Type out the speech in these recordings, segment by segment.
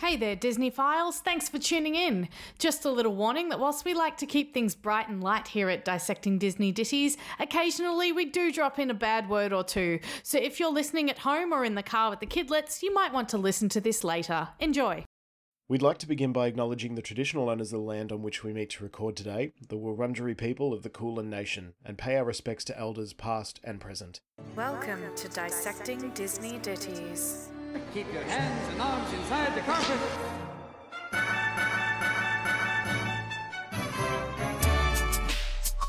Hey there, Disney Files. Thanks for tuning in. Just a little warning that whilst we like to keep things bright and light here at Dissecting Disney Ditties, occasionally we do drop in a bad word or two. So if you're listening at home or in the car with the kidlets, you might want to listen to this later. Enjoy. We'd like to begin by acknowledging the traditional owners of the land on which we meet to record today, the Wurundjeri people of the Kulin Nation, and pay our respects to elders past and present. Welcome to Dissecting Disney Ditties. Keep your hands and arms inside the carpet.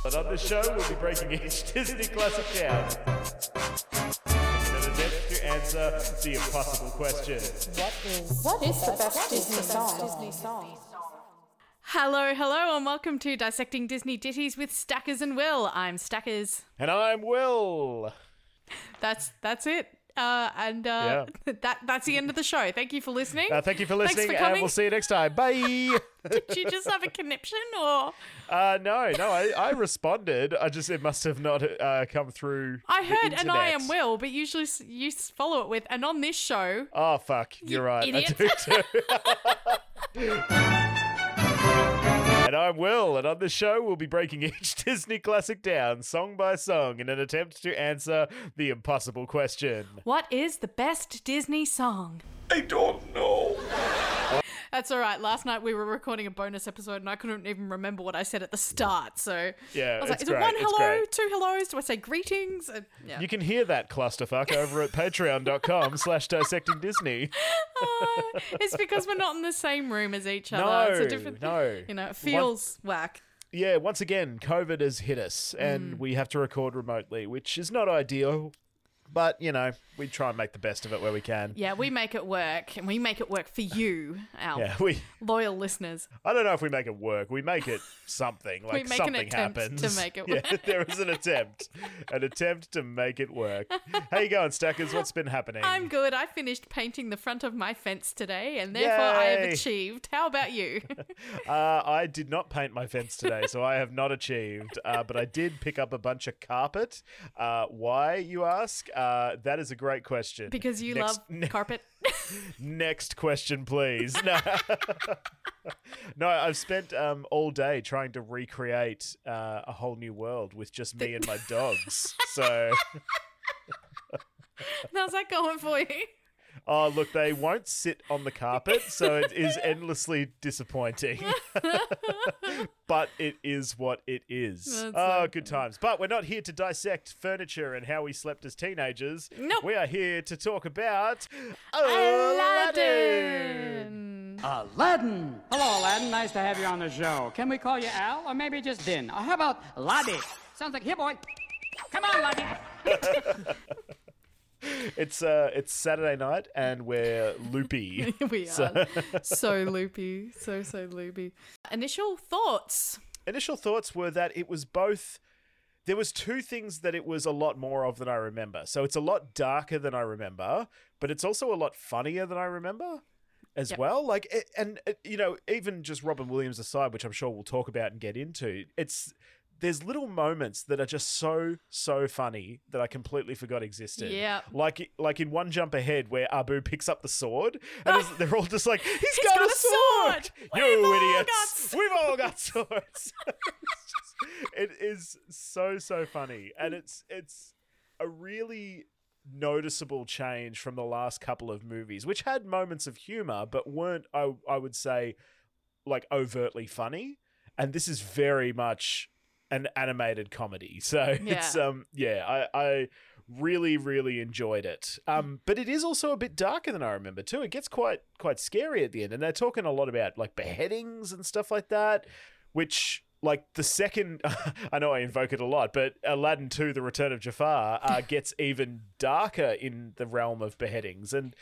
But on this show, we'll be breaking each Disney classic down in an attempt to answer the impossible question. What is the best Disney song? Hello, hello, and welcome to Dissecting Disney Ditties with Stackers and Will. I'm Stackers. And I'm Will. That's that's it. Uh, and uh, that that's the end of the show. Thank you for listening. Uh, thank you for listening, for and we'll see you next time. Bye. Did you just have a conniption or? uh, no, no, I, I responded. I just it must have not uh, come through. I heard and I am. Will, but usually you follow it with and on this show. Oh fuck, you're right. idiot. I do too. and I'm Will, and on this show we'll be breaking each Disney classic down, song by song, in an attempt to answer the impossible question. What is the best Disney song? I don't know. That's all right. Last night we were recording a bonus episode and I couldn't even remember what I said at the start. So Yeah, I was like, is it one hello, two hellos? Do I say greetings? And, yeah. You can hear that clusterfuck over at patreon.com slash dissecting Disney. Ah, it's because we're not in the same room as each other. No, it's a different, no. You know, it feels whack. Yeah, once again, COVID has hit us Mm. and we have to record remotely, which is not ideal. But, you know, we try and make the best of it where we can. Yeah, we make it work, and we make it work for you, our Yeah, we loyal listeners. I don't know if we make it work. We make it something. Like make an something attempt to make it Yeah, work. there is an attempt. An attempt to make it work. How you going, Stackers? What's been happening? I'm good. I finished painting the front of my fence today, and therefore I have Yay. achieved. How about you? Uh, I did not paint my fence today, so I have not achieved. Uh, but I did pick up a bunch of carpet. Uh, why, you ask? Uh, that is a great question. because you Next- love carpet. Next question, please. No, no I've spent um, all day trying to recreate uh, a whole new world with just me and my dogs. So, How's that going for you? Oh, look, they won't sit on the carpet, so it is endlessly disappointing. but it is what it is. That's oh, so good times. But we're not here to dissect furniture and how we slept as teenagers. Nope. We are here to talk about Aladdin. Aladdin. Aladdin! Hello, Aladdin. Nice to have you on the show. Can we call you Al, or maybe just Din? Or how about Laddie? Sounds like here, boy. Come on, Laddie. It's uh, it's Saturday night and we're loopy. we So- are so loopy, so so loopy. Initial thoughts. Initial thoughts were that it was both. There was two things that it was a lot more of than I remember. So it's a lot darker than I remember, but it's also a lot funnier than I remember as Yep. well. Like, it, and it, you know, even just Robin Williams aside, which I'm sure we'll talk about and get into, it's there's little moments that are just so so funny that I completely forgot existed. Yeah. like like in one jump ahead where Abu picks up the sword, and they're all just like, "He's got, got a sword! sword! You We've idiots! We've all got swords." It is so so funny, and it's it's a really noticeable change from the last couple of movies, which had moments of humor but weren't, I I would say, like overtly funny. And this is very much an animated comedy, so it's um yeah, I I really really enjoyed it. Um, but it is also a bit darker than I remember too. It gets quite quite scary at the end, and they're talking a lot about like beheadings and stuff like that, which like the second I know I invoke it a lot, but Aladdin 2 The Return of Jafar uh, gets even darker in the realm of beheadings and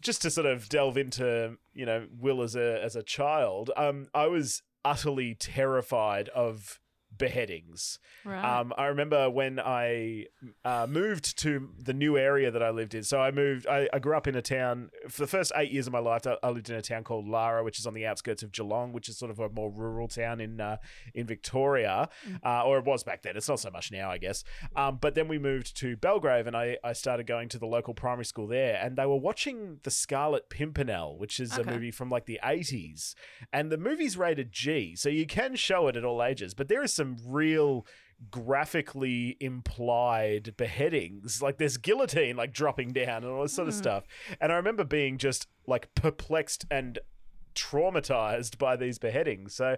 just to sort of delve into you know Will as a as a child, um, I was utterly terrified of beheadings. Right. Um, I remember when I uh, moved to the new area that I lived in. So I moved. I, I grew up in a town for the first eight years of my life. I, lived in a town called Lara, which is on the outskirts of Geelong, which is sort of a more rural town in uh, in Victoria, uh, or it was back then. It's not so much now, I guess. Um, but then we moved to Belgrave, and I, I started going to the local primary school there, and they were watching The Scarlet Pimpernel, which is Okay. a movie from like the eighties, and the movie's rated G, so you can show it at all ages. But there is some real graphically implied beheadings. Like there's guillotine like dropping down and all this sort of stuff. And i remember being just like perplexed and traumatized by these beheadings. So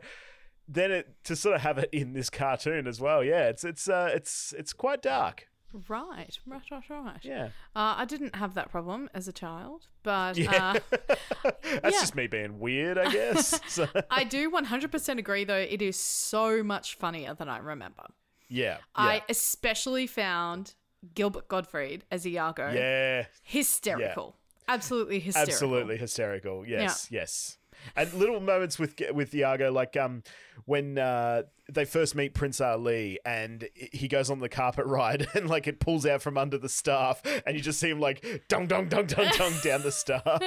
then it to sort of have it in this cartoon as well yeah it's it's uh it's it's quite dark right, right, right, right. yeah Uh, I didn't have that problem as a child, but yeah uh, that's yeah. just me being weird i guess so, I do 100% agree, though, it is so much funnier than I remember. yeah I especially found Gilbert Gottfried as Iago yeah hysterical. Absolutely hysterical. Absolutely hysterical. Yes, yes. And little moments with with Iago, like um, when uh, they first meet Prince Ali, and he goes on the carpet ride, and like it pulls out from under the staff, and you just see him like dong dong dong dong dong down the staff.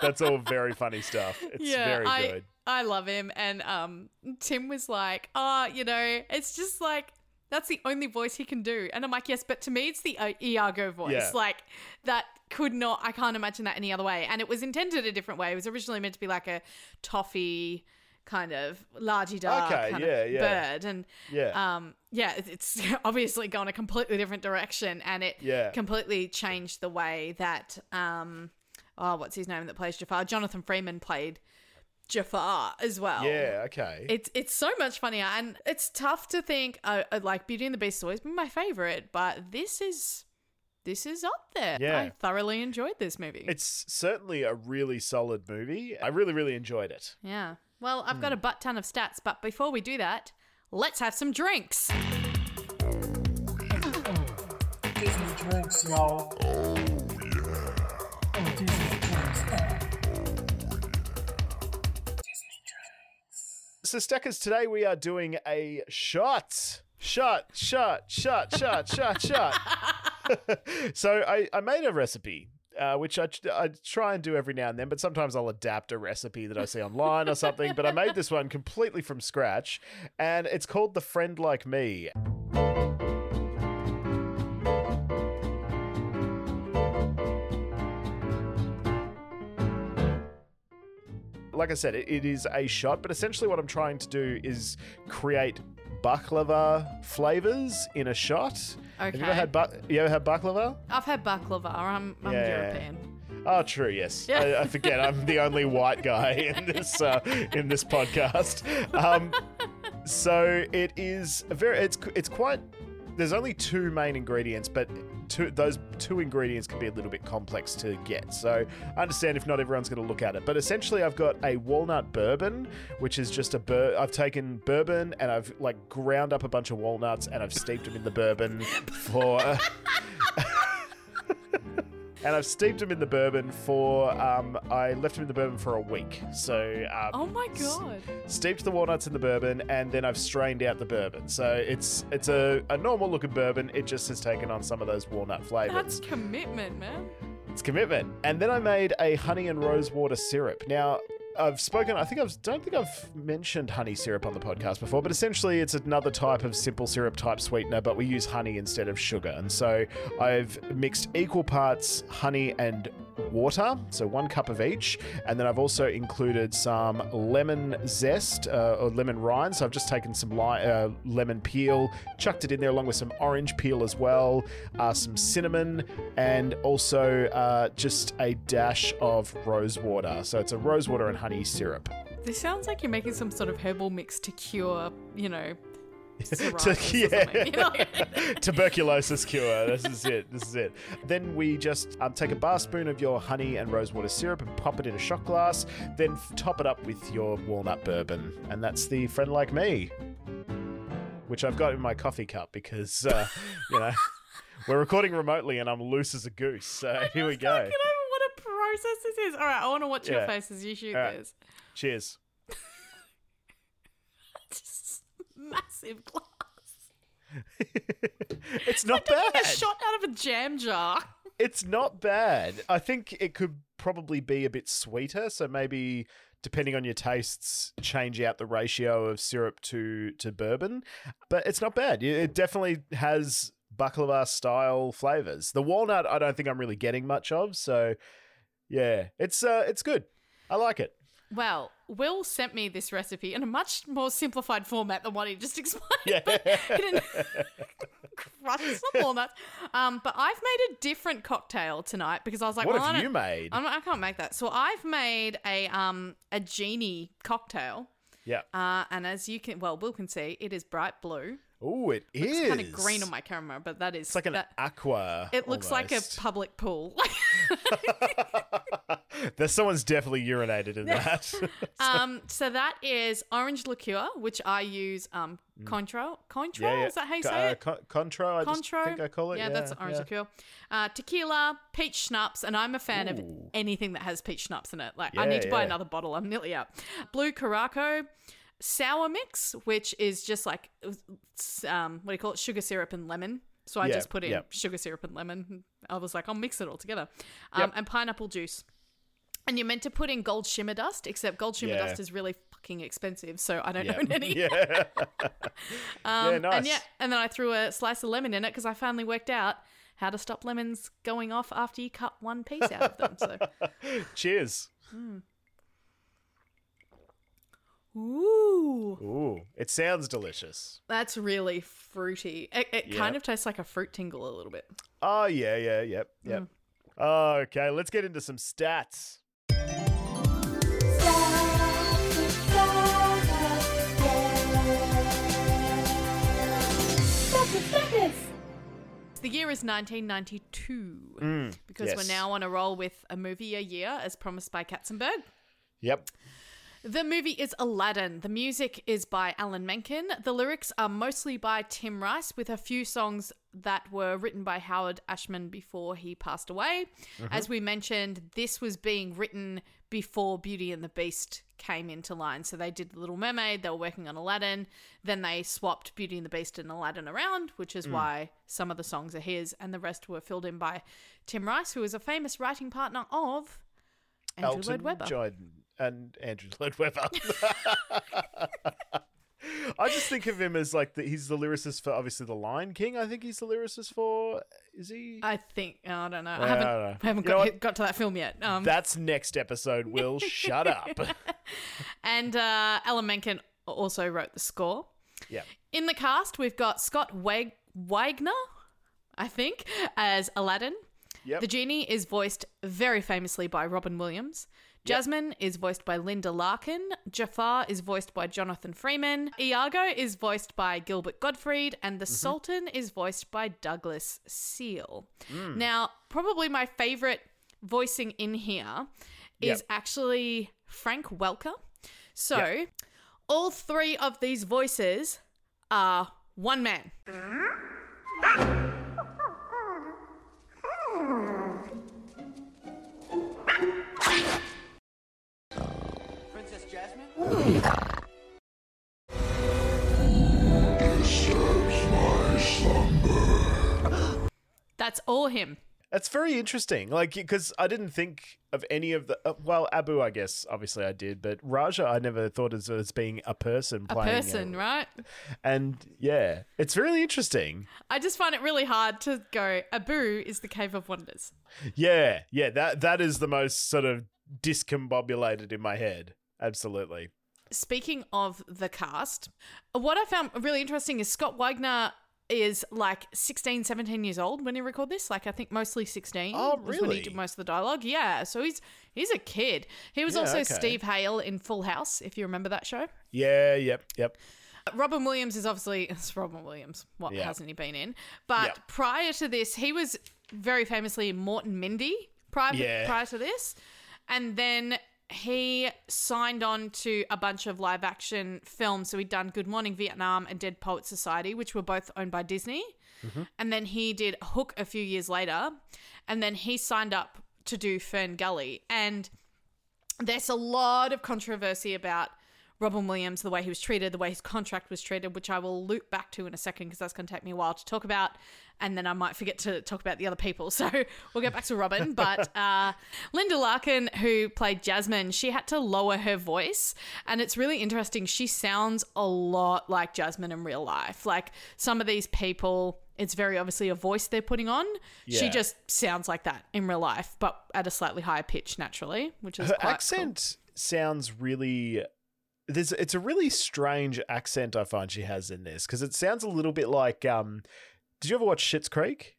That's all very funny stuff. It's yeah, very I, good. I love him. And um, Tim was like, oh, you know, it's just like, that's the only voice he can do. And I'm like, yes, but to me, it's the uh, Iago voice. Yeah. Like, that could not, I can't imagine that any other way. And it was intended a different way. It was originally meant to be like a toffee kind of largy dark Okay, kind yeah, of yeah. bird. And Yeah. um, yeah, it's obviously gone a completely different direction, and it Yeah. completely changed the way that um, oh, what's his name that plays Jafar? Jonathan Freeman played Jafar as well. yeah. Okay. It's it's so much funnier, and it's tough to think. Uh, uh, like Beauty and the Beast has always been my favorite, but this is this is up there. Yeah. I thoroughly enjoyed this movie. it's certainly a really solid movie. I really, really enjoyed it. yeah. Well, I've Hmm. got a butt ton of stats, but before we do that, let's have some drinks. Disney drinks, y'all. So, Stackers, today we are doing a shot. Shot, shot, shot, shot, shot, shot. so, I, I made a recipe, uh, which I, I try and do every now and then, but sometimes I'll adapt a recipe that I see online or something. But I made this one completely from scratch, and it's called The Friend Like Me. Like I said, it, it is a shot, but essentially what I'm trying to do is create baklava flavors in a shot. Have you ever had ba- you ever had baklava? I've had baklava. I'm, I'm Yeah. European. Oh, true. Yes, Yeah. I, I forget. I'm the only white guy in this uh, in this podcast. Um, so it is a very. It's it's quite. There's only two main ingredients, but two, those two ingredients can be a little bit complex to get. So I understand if not everyone's going to look at it, but essentially I've got a walnut bourbon, which is just a bur- I've taken bourbon and I've like ground up a bunch of walnuts and I've steeped them in the bourbon for. and I've steeped them in the bourbon for. Um, I left them in the bourbon for a week. So. Um, Oh my s- god. steeped the walnuts in the bourbon, and then I've strained out the bourbon. So it's it's a, a normal looking bourbon. It just has taken on some of those walnut flavors. That's commitment, man. It's commitment. And then I made a honey and rosewater syrup. Now, I've spoken, I think I've, don't think I've mentioned honey syrup on the podcast before, but essentially it's another type of simple syrup type sweetener, but we use honey instead of sugar. And so I've mixed equal parts honey and water, so one cup of each. And then I've also included some lemon zest uh, or lemon rind. So I've just taken some li- uh, lemon peel, chucked it in there along with some orange peel as well, uh, some cinnamon, and also uh, just a dash of rose water. So it's a rose water and honey syrup. This sounds like you're making some sort of herbal mix to cure, you know, To- yeah. You know? Tuberculosis cure. This is it. This is it. Then we just um, take a bar spoon of your honey and rosewater syrup and pop it in a shot glass. Then f- top it up with your walnut bourbon, and that's the friend like me, which I've got in my coffee cup because uh, you know we're recording remotely and I'm loose as a goose. So here we go. I don't want to process this is. All right, I want to watch your Yeah. faces. You shoot All right. this. Cheers. Just massive glass. it's not A bad. shot out of a jam jar. It's not bad. I think it could probably be a bit sweeter, so maybe depending on your tastes, change out the ratio of syrup to to bourbon. But it's not bad. It definitely has baklava style flavors. The walnut, I don't think I'm really getting much of. So yeah, it's uh, it's good. I like it. Well, Will sent me this recipe in a much more simplified format than what he just explained. Yeah. But crush some walnuts. Um, but I've made a different cocktail tonight because I was like, What well, have I you made? I'm, I can't make that. So I've made a um a genie cocktail. Yeah. Uh, and as you can, well, Will can see, it is bright blue. Oh, it is. It's kind of green on my camera, but that is It's like an that, aqua. It looks like a public pool. There's someone's definitely urinated in that. um, so that is orange liqueur, which I use um Cointreau. Cointreau, Mm. yeah, yeah. is that how you say uh, it? Con- Contro, I Contro. think I call it. Yeah, Yeah, that's orange liqueur. Uh, tequila, peach schnapps, and I'm a fan of anything that has peach schnapps in it. Like, I need to buy another bottle. I'm nearly out. Blue Curaçao, sour mix, which is just like um, what do you call it? Sugar syrup and lemon. So I Yeah, just put in yeah. sugar syrup and lemon. I was like, I'll mix it all together. Um, Yep. And pineapple juice. And you're meant to put in gold shimmer dust, except gold shimmer Yeah. dust is really fucking expensive, so I don't Yeah. own any. yeah. Um, yeah, nice. And yeah, and then I threw a slice of lemon in it because I finally worked out how to stop lemons going off after you cut one piece out of them. So, Cheers. Ooh, Ooh, it sounds delicious. that's really fruity. It, it kind of tastes like a fruit tingle a little bit. Oh yeah, yeah, yep, yep. Okay, let's get into some stats. The year is 1992 mm, because yes. we're now on a roll with a movie a year, as promised by Katzenberg. Yep. The movie is Aladdin. The music is by Alan Menken. The lyrics are mostly by Tim Rice, with a few songs that were written by Howard Ashman before he passed away. Uh-huh. As we mentioned, this was being written before Beauty and the Beast came into line. So they did The Little Mermaid, they were working on Aladdin. Then they swapped Beauty and the Beast and Aladdin around, which is hmm. why some of the songs are his, and the rest were filled in by Tim Rice, who is a famous writing partner of Andrew Elton Lloyd Webber. And Andrew Lloyd Webber. I just think of him as like the, he's the lyricist for obviously the Lion King. I think he's the lyricist for. Is he? I think oh, I don't know. Yeah, I haven't I don't know. I haven't got, got to that film yet. Um, That's next episode. Will shut up. and uh, Alan Menken also wrote the score. yeah. In the cast, we've got Scott Weg- Wagner, I think, as Aladdin. Yep. The genie is voiced very famously by Robin Williams. Jasmine is voiced by Linda Larkin. Jafar is voiced by Jonathan Freeman. Iago is voiced by Gilbert Gottfried. And the mm-hmm. Sultan is voiced by Douglas Seale. Mm. Now, probably my favorite voicing in here is Yep. actually Frank Welker. So, Yep. all three of these voices are one man. That's all him. That's very interesting. Like, because I didn't think of any of the. Uh, well, Abu, I guess, obviously I did, but Raja, I never thought as, as being a person A playing. person, it. right? And yeah, it's really interesting. I just find it really hard to go. Abu is the Cave of Wonders. Yeah, yeah, that that is the most sort of discombobulated in my head. Absolutely. Speaking of the cast, what I found really interesting is Scott Wagner is like 16, 17 years old when he recorded this. Like I think mostly 16 Oh, was when he really? did most of the dialogue. Yeah, so he's he's a kid. He was Yeah, also okay. Steve Hale in Full House, if you remember that show. Yeah, yep, yep. Robin Williams is obviously it's Robin Williams. What Yeah. hasn't he been in? But Yeah. prior to this, he was very famously Mork and Mindy. Prior Yeah. prior to this, and then he signed on to a bunch of live action films. So he'd done Good Morning Vietnam and Dead Poet Society, which were both owned by Disney. Mm-hmm. And then he did Hook a few years later, and then he signed up to do Fern Gully. And there's a lot of controversy about Robin Williams, the way he was treated, the way his contract was treated, which I will loop back to in a second because that's going to take me a while to talk about. And then I might forget to talk about the other people. So we'll get back to Robin. But uh, Linda Larkin, who played Jasmine, she had to lower her voice. And it's really interesting. She sounds a lot like Jasmine in real life. Like some of these people, it's very obviously a voice they're putting on. She just sounds like that in real life, but at a slightly higher pitch naturally, which is Her quite cool. accent sounds really. There's, it's a really strange accent I find she has in this because it sounds a little bit like. Um, did you ever watch Schitt's Creek?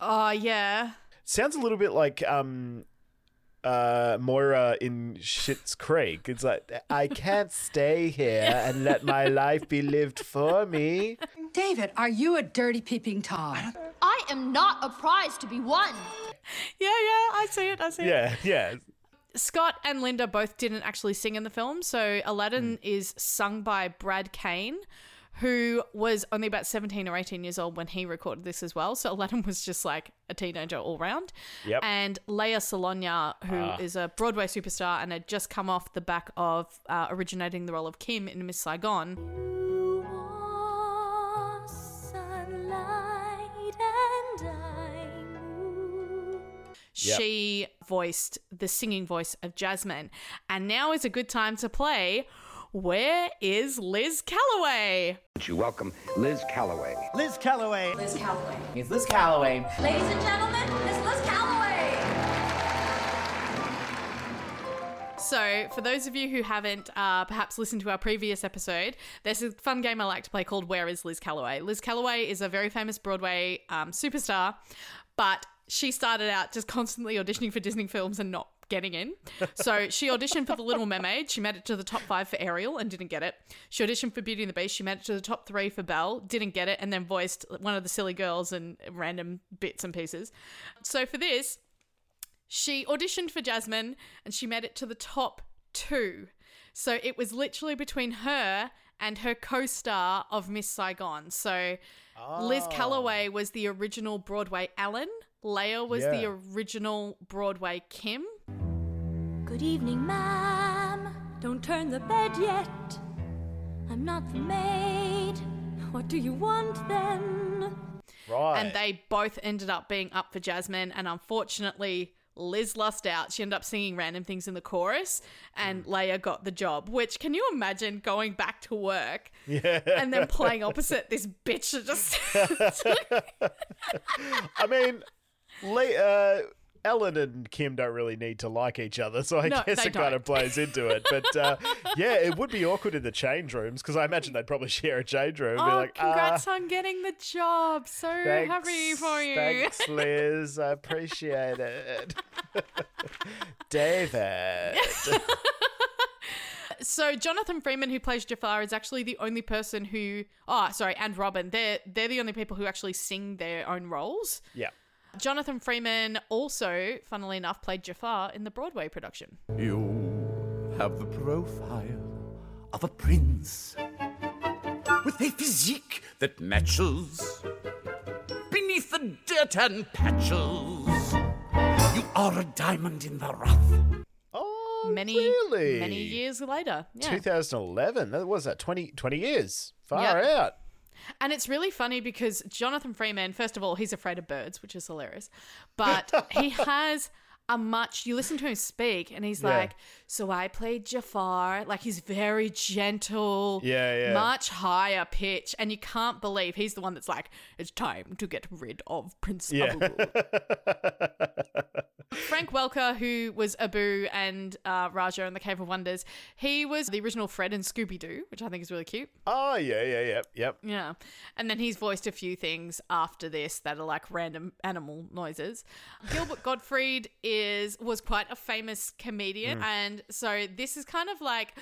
Oh, yeah. Sounds a little bit like um, uh, Moira in Schitt's Creek. It's like I can't stay here and let my life be lived for me. David, are you a dirty peeping Tom? I am not a prize to be won. Yeah, yeah, I see it. I see it. Yeah, yeah. Scott and Linda both didn't actually sing in the film. So Aladdin Hmm. is sung by Brad Kane, who was only about 17 or 18 years old when he recorded this as well. So Aladdin was just like a teenager all round. Yep. And Lea Salonga, who is Ah. a Broadway superstar and had just come off the back of uh, originating the role of Kim in Miss Saigon. Yep. She voiced the singing voice of Jasmine. And now is a good time to play Where is Liz Callaway? You welcome Liz Callaway. Liz Callaway. Liz Callaway. It's Liz Callaway. Ladies and gentlemen, Miss Liz Callaway. So, for those of you who haven't uh, perhaps listened to our previous episode, there's a fun game I like to play called Where is Liz Callaway? Liz Callaway is a very famous Broadway um, superstar, but she started out just constantly auditioning for Disney films and not getting in. So she auditioned for The Little Mermaid. She made it to the top five for Ariel and didn't get it. She auditioned for Beauty and the Beast. She made it to the top three for Belle, didn't get it, and then voiced one of the silly girls and random bits and pieces. So for this, she auditioned for Jasmine and she made it to the top two. So it was literally between her and her co star of Miss Saigon. So Liz Callaway ah. was the original Broadway Ellen, Lea was the original Broadway Kim. Good evening, ma'am. Don't turn the bed yet. I'm not the maid. What do you want then? Right. And they both ended up being up for Jasmine. And unfortunately, Liz lost out. She ended up singing random things in the chorus, and mm. Leia got the job. Which, can you imagine going back to work yeah. and then playing opposite this bitch that just. I mean, Le- uh, Ellen and Kim don't really need to like each other, so I No, guess it kind don't. of plays into it. But uh, yeah, it would be awkward in the change rooms because I imagine they'd probably share a change room. and be oh, like, congrats "Ah, on getting the job. So thanks, happy for you. Thanks, Liz. I appreciate it. David. So Jonathan Freeman, who plays Jafar, is actually the only person who. Oh, sorry, and Robin. They're they're the only people who actually sing their own roles. yeah. Jonathan Freeman also, funnily enough, played Jafar in the Broadway production. You have the profile of a prince with a physique that matches beneath the dirt and patches. You are a diamond in the rough. Oh, Many really? many years later. Yeah. 2011. That was that 20, 20 years. Far Yeah. out. And it's really funny because Jonathan Freeman, first of all, he's afraid of birds, which is hilarious. But he has a much, you listen to him speak, and he's Yeah. like, So I played Jafar. Like, he's very gentle, Yeah, yeah. much higher pitch. And you can't believe he's the one that's like, It's time to get rid of Prince Yeah. Abu. Frank Welker, who was Abu and uh, Raja in the Cave of Wonders, he was the original Fred in Scooby Doo, which I think is really cute. oh, yeah, yeah, yeah. Yep. Yeah. And then he's voiced a few things after this that are like random animal noises. Gilbert Gottfried is was quite a famous comedian mm. and so this is kind of like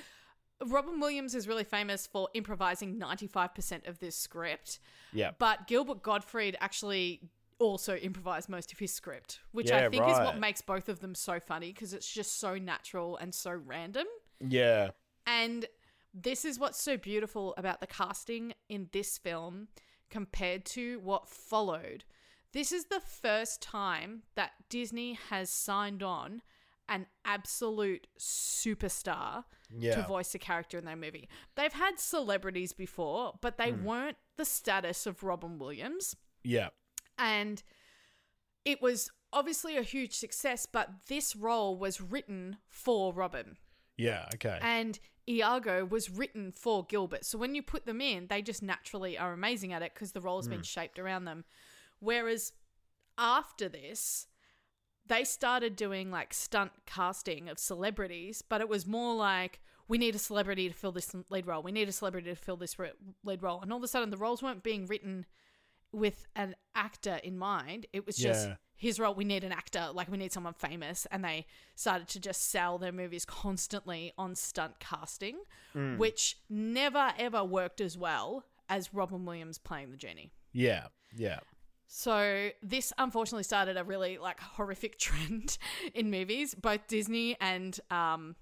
Robin Williams is really famous for improvising 95% of this script. Yeah. But Gilbert Gottfried actually also improvised most of his script, which Yeah, I think is what makes both of them so funny because it's just so natural and so random. Yeah. And this is what's so beautiful about the casting in this film compared to what followed. This is the first time that Disney has signed on an absolute superstar Yeah. to voice a character in their movie. They've had celebrities before, but they Hmm. weren't the status of Robin Williams. Yeah. And it was obviously a huge success, but this role was written for Robin. Yeah. Okay. And Iago was written for Gilbert. So when you put them in, they just naturally are amazing at it because the role's been Mm. shaped around them. Whereas after this, they started doing like stunt casting of celebrities, but it was more like we need a celebrity to fill this lead role. We need a celebrity to fill this lead role. And all of a sudden, the roles weren't being written with an actor in mind. It was just Yeah. his role. We need an actor, like we need someone famous, and they started to just sell their movies constantly on stunt casting, Mm. which never ever worked as well as Robin Williams playing the genie. Yeah. Yeah. So this unfortunately started a really like horrific trend in movies, both Disney and um,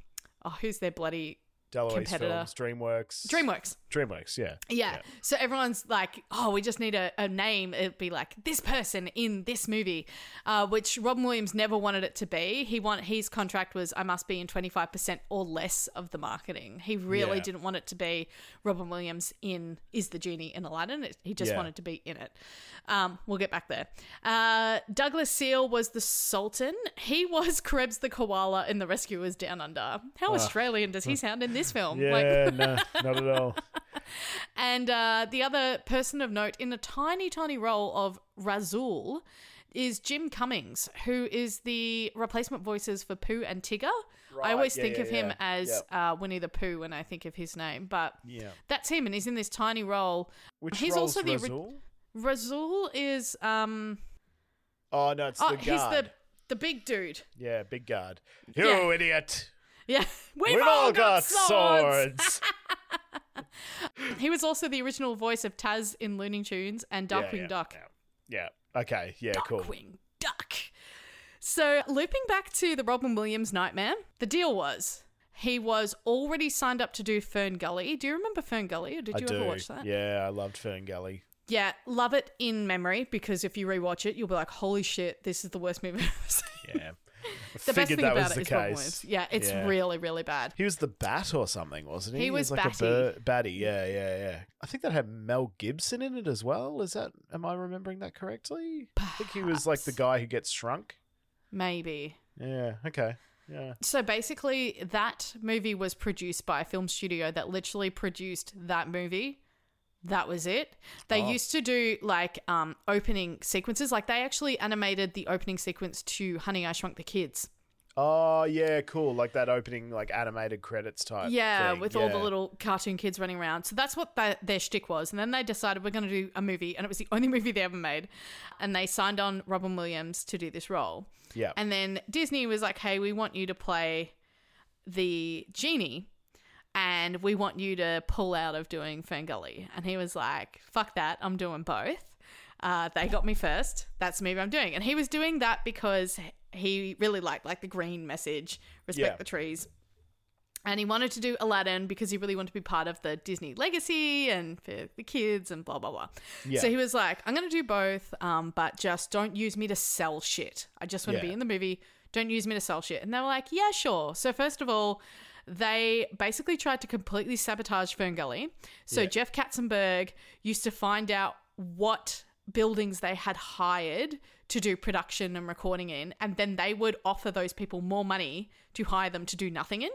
oh, who's their bloody Deloise competitor? Films, DreamWorks. DreamWorks. DreamWorks. Yeah. Yeah. So everyone's like, oh, we just need a, a name. It'd be like this person in this movie, uh, which Robin Williams never wanted it to be. He want his contract was I must be in twenty five percent or less of the marketing. He really Yeah. didn't want it to be Robin Williams in is the genie in Aladdin. It, he just Yeah. wanted to be in it. Um, we'll get back there. Uh, Douglas Seale was the Sultan. He was Krebs the koala in The Rescuers Down Under. How. Australian does he sound in this film? Yeah. no, not at all. And uh, the other person of note in a tiny, tiny role of Razul is Jim Cummings, who is the replacement voices for Pooh and Tigger. Right, I always yeah, think yeah, of him yeah. as uh, Winnie the Pooh when I think of his name, but Yeah. that's him, and he's in this tiny role. Which he's also the Razul? Razul is um Oh no, it's oh the he's guard. the the big dude. Yeah, big guard. You idiot. Yeah, we've, We've all got, swords. swords. he was also the original voice of Taz in Looney Tunes and Yeah, Darkwing yeah, Duck. yeah. Okay. Yeah. Cool. Darkwing Duck. So, looping back to the Robin Williams Nightmare, the deal was he was already signed up to do Fern Gully. Do you remember Fern Gully, or did I you do. ever watch that? Yeah, I loved Fern Gully. Yeah, love it in memory because if you rewatch it, you'll be like, "Holy shit, this is the worst movie I've ever seen." Yeah. The best thing that about it the case. Williams. Yeah, it's Yeah. really, really bad. He was the bat or something, wasn't he? He was like Batty. a bir- batty. Yeah, yeah, yeah. I think that had Mel Gibson in it as well. Is that? Am I remembering that correctly? I think he was like the guy who gets shrunk. Maybe. Yeah. Okay. Yeah. So basically, that movie was produced by a film studio that literally produced that movie. That was it. They Oh. used to do like um, opening sequences. Like they actually animated the opening sequence to Honey I Shrunk the Kids. Oh yeah, cool. Like that opening, like animated credits type. yeah, thing. with all the little cartoon kids running around. So that's what their, their shtick was. And then they decided we're going to do a movie, and it was the only movie they ever made. And they signed on Robin Williams to do this role. Yeah. And then Disney was like, hey, we want you to play the genie and we want you to pull out of doing FernGully. And he was like, fuck that, I'm doing both. Uh, they got me first. That's the movie I'm doing. And he was doing that because he really liked like the green message, respect Yeah. the trees. And he wanted to do Aladdin because he really wanted to be part of the Disney legacy and for the kids and blah blah blah. Yeah. So he was like, "I'm going to do both, um, but just don't use me to sell shit. I just want to Yeah. be in the movie. Don't use me to sell shit." And they were like, "Yeah, sure." So first of all, they basically tried to completely sabotage Ferngully. So Yeah. Jeff Katzenberg used to find out what buildings they had hired to do production and recording in, and then they would offer those people more money to hire them to do nothing in.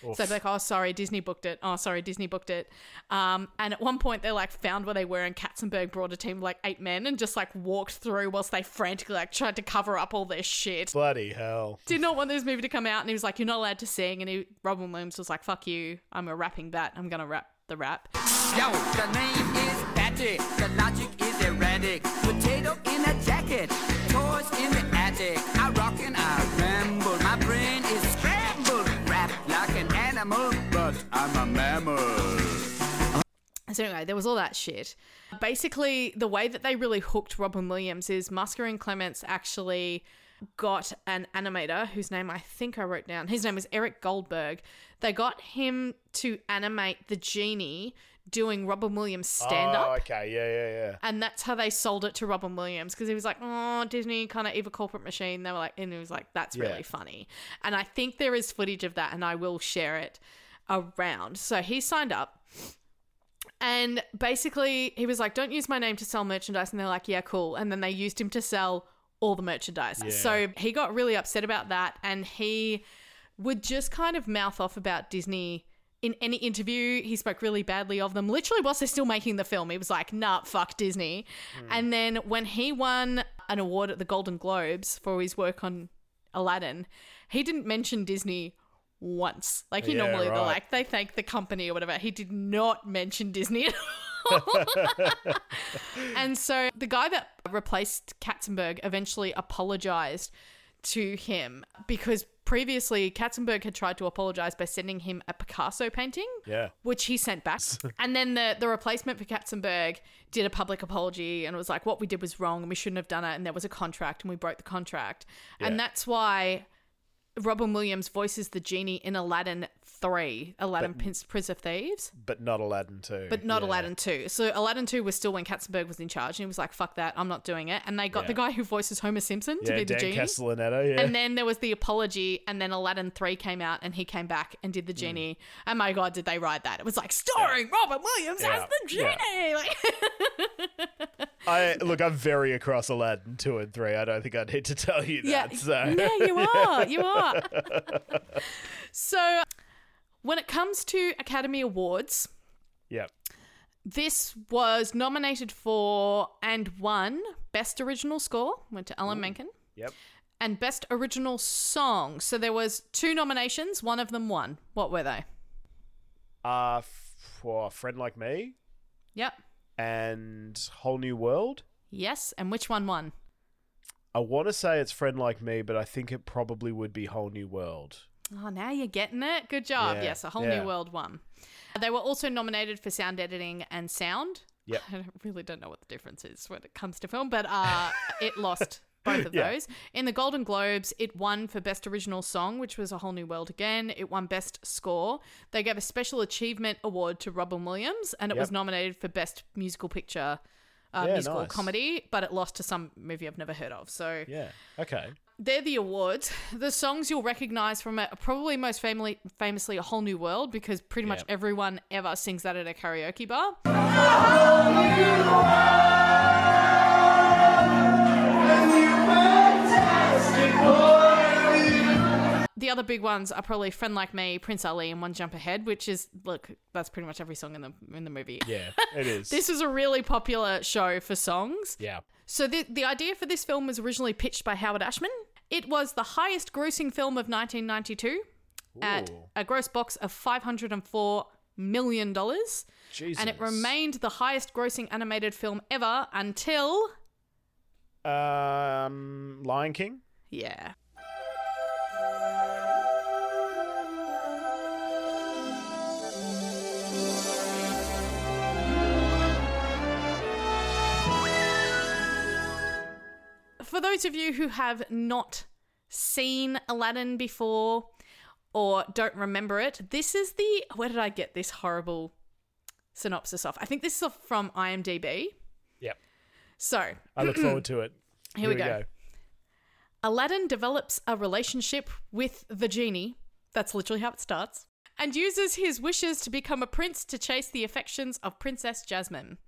So they'd be like, oh, sorry, Disney booked it. Oh, sorry, Disney booked it. Um, and at one point, they like found where they were, and Katzenberg brought a team of like eight men and just like walked through whilst they frantically like tried to cover up all their shit. Bloody hell. Did not want this movie to come out, and he was like, "You're not allowed to sing." And he, Robin Williams was like, "Fuck you! I'm a rapping bat. I'm gonna rap the rap." Yo, the name is Batty. The logic is erratic. Potato in a jacket. Toys in the attic. I rock and I ramble. Animal, but I'm a mammal. So anyway, there was all that shit. Basically, the way that they really hooked Robin Williams is Musker and Clements actually got an animator whose name I think I wrote down. His name is Eric Goldberg. They got him to animate the genie doing Robin Williams stand up. Oh, okay. Yeah, yeah, yeah. And that's how they sold it to Robin Williams because he was like, "Oh, Disney kind of evil corporate machine." They were like, and he was like, "That's Yeah. really funny." And I think there is footage of that, and I will share it around. So he signed up, and basically he was like, "Don't use my name to sell merchandise," and they're like, "Yeah, cool." And then they used him to sell all the merchandise. So he got really upset about that, and he would just kind of mouth off about Disney. In any interview, he spoke really badly of them. Literally, whilst they're still making the film, he was like, "Nah, fuck Disney." Hmm. And then when he won an award at the Golden Globes for his work on Aladdin, he didn't mention Disney once. Like he Yeah, normally, right. like they thank the company or whatever. He did not mention Disney at all. and so the guy that replaced Katzenberg eventually apologized to him because previously Katzenberg had tried to apologize by sending him a Picasso painting Yeah. which he sent back. and then the, the replacement for Katzenberg did a public apology and was like, what we did was wrong and we shouldn't have done it. And there was a contract and we broke the contract. And that's why Robin Williams voices the genie in Aladdin 3, Aladdin But- Prince, Prince of Thieves. But not Aladdin 2. But not Yeah. Aladdin 2. So Aladdin 2 was still when Katzenberg was in charge, and he was like, fuck that, I'm not doing it. And they got Yeah. the guy who voices Homer Simpson to Yeah, be the Dan genie. Castellaneta. Yeah. And then there was the apology, and then Aladdin 3 came out, and he came back and Mm. did the genie. And my God, did they ride that? It was like, starring Robin Williams Yeah, as the yeah. genie! Like, I look. I'm very across Aladdin two and three. I don't think I need to tell you yeah, that. So yeah, you are. You are. So, when it comes to Academy Awards, Yep. This was nominated for and won Best Original Score, went to Alan Menken, Yep. and Best Original Song. So there was two nominations, one of them won. What were they? Uh, for a friend like me Yep. and whole new world. Yes, and which one won? I want to say it's friend like me, but I think it probably would be whole new world. Oh, now you're getting it. Good job. Yeah, Yes, A Whole yeah. New World one. They were also nominated for sound editing and sound. Yep. I really don't know what the difference is when it comes to film, but uh, it lost both of Yeah. those. In the Golden Globes, it won for Best Original Song, which was A Whole New World again. It won Best Score. They gave a Special Achievement Award to Robin Williams, and it was nominated for Best Musical Picture, uh, Yeah, musical nice. comedy, but it lost to some movie I've never heard of. So Yeah. Okay. they're the awards. The songs you'll recognize from it are probably most family, famously A Whole New World because pretty much Yep. everyone ever sings that at a karaoke bar. The other big ones are probably Friend Like Me, Prince Ali, and One Jump Ahead, which is look, that's pretty much every song in the in the movie. Yeah, it is. This is a really popular show for songs. yeah. So the the idea for this film was originally pitched by Howard Ashman. It was the highest grossing film of 1992 at a gross box of 504 million dollars. And it remained the highest grossing animated film ever until Um, Lion King. yeah. For those of you who have not seen Aladdin before or don't remember it, this is the where did I get this horrible synopsis off? I think this is from IMDb. Yep. So, I look forward to it. Here we go. Aladdin develops a relationship with the genie. That's literally how it starts. And uses his wishes to become a prince to chase the affections of Princess Jasmine.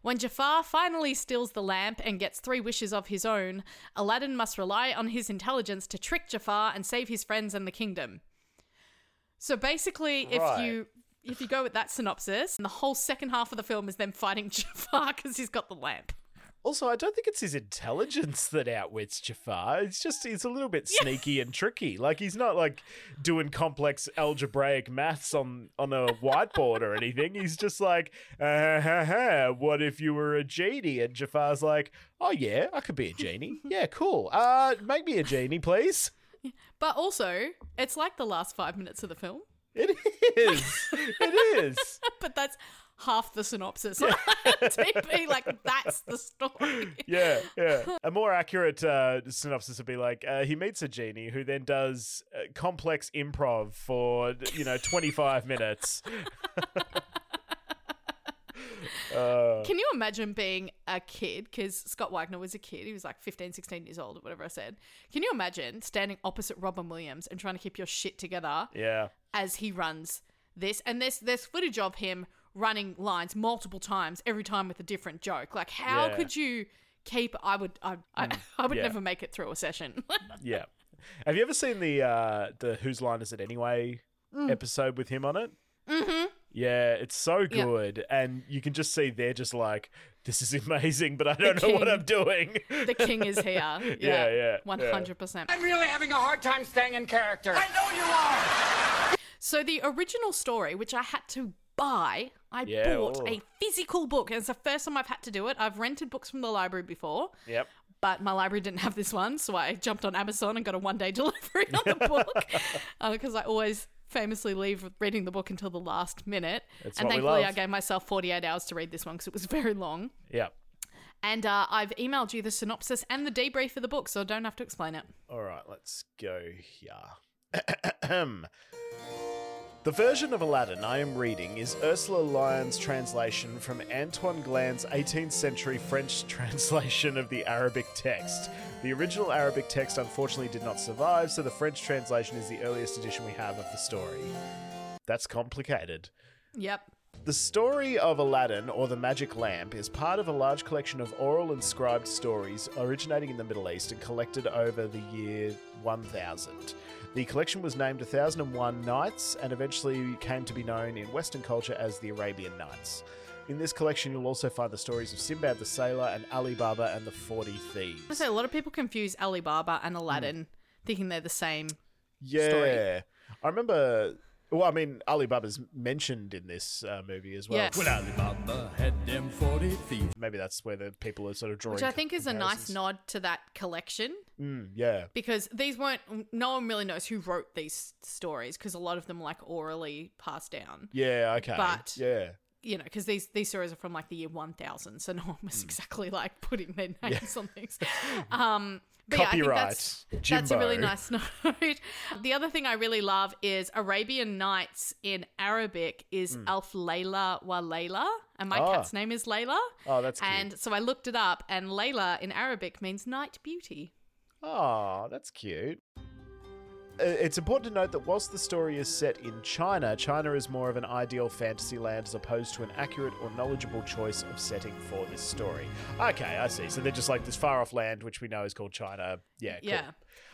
When Jafar finally steals the lamp and gets three wishes of his own, Aladdin must rely on his intelligence to trick Jafar and save his friends and the kingdom. So basically, if you if you go with that synopsis, and the whole second half of the film is them fighting Jafar because he's got the lamp. Also, I don't think it's his intelligence that outwits Jafar. It's just he's a little bit sneaky and tricky. Like he's not like doing complex algebraic maths on on a whiteboard or anything. He's just like, uh, ha, ha, what if you were a genie? And Jafar's like, oh yeah, I could be a genie. Yeah, cool. Uh, make me a genie, please. But also, it's like the last five minutes of the film. It is. It is. but that's half the synopsis on IMDb. Like that's the story. Yeah, yeah. A more accurate uh, synopsis would be like uh, he meets a genie who then does uh, complex improv for you know twenty five minutes. Uh, Can you imagine being a kid? Because Scott Wagner was a kid. He was like 15, 16 years old, or whatever I said. Can you imagine standing opposite Robin Williams and trying to keep your shit together yeah. as he runs this? And there's there's footage of him running lines multiple times, every time with a different joke. Like, how Yeah. could you keep? I would, I, I, I would yeah. never make it through a session. Yeah. Have you ever seen the uh the Whose Line Is It Anyway Mm. episode with him on it? mm-hmm. Yeah, it's so Yeah. good, and you can just see they're just like, "This is amazing," but I don't know what. I'm doing. the king is here. Yeah, Yeah, yeah, yeah. hundred percent. I'm really having a hard time staying in character. I know you are. So the original story, which I had to buy, I Yeah, bought oh. a physical book. And it's the first time I've had to do it. I've rented books from the library before, Yep. but my library didn't have this one, so I jumped on Amazon and got a one day delivery on the book because I always famously leave reading the book until the last minute. That's and thankfully, I gave myself 48 hours to read this one because it was very long. Yep. And uh, I've emailed you the synopsis and the debrief of the book, so I don't have to explain it. All right, let's go here. the version of Aladdin I am reading is Ursula Lyon's translation from Antoine Galland's 18th century French translation of the Arabic text. The original Arabic text unfortunately did not survive, so the French translation is the earliest edition we have of the story. That's complicated. Yep. The story of Aladdin, or the Magic Lamp, is part of a large collection of oral and scribed stories originating in the Middle East and collected over the year 1000. The collection was named 1001 Nights and eventually came to be known in Western culture as the Arabian Nights. In this collection, you'll also find the stories of Sinbad the Sailor and Ali Baba and the 40 Thieves. I say a lot of people confuse Alibaba and Aladdin, hmm. thinking they're the same. Yeah. story. I remember. Well, I mean, Alibaba's mentioned in this uh, movie as well. Yeah. When Ali Baba had them 40 thieves. Maybe that's where the people are sort of drawing Which I think is a nice nod to that collection Mm, yeah. because these weren't, no one really knows who wrote these stories because a lot of them are like orally passed down. Yeah, okay. But- yeah. You know, because these, these stories are from like the year 1000, so no one was exactly like putting their names on things. Um, but yeah, I think Copyright, that's, that's a really nice note. the other thing I really love is Arabian Nights in Arabic is Alf Layla wa Layla, and my. Ah. cat's name is Layla. Oh, that's cute. And so I looked it up, and Layla in Arabic means night beauty. Oh, that's cute. Uh, It's important to note that whilst the story is set in China, China is more of an ideal fantasy land as opposed to an accurate or knowledgeable choice of setting for this story. Okay, I see. So they're just like this far off land, which we know is called China. Yeah, cool. Yeah.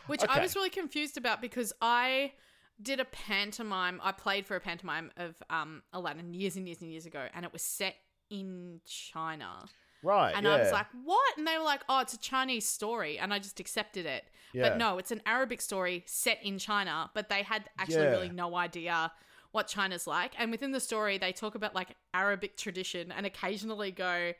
Which I was really confused about because I did a pantomime. I played for a pantomime of um, Aladdin years and years and years ago, and it was set in China. Right. And yeah. I was like, what? And they were like, oh, it's a Chinese story. And I just accepted it. Yeah. But no, it's an Arabic story set in China, but they had actually Yeah. really no idea what China's like. And within the story, they talk about like Arabic tradition and occasionally go,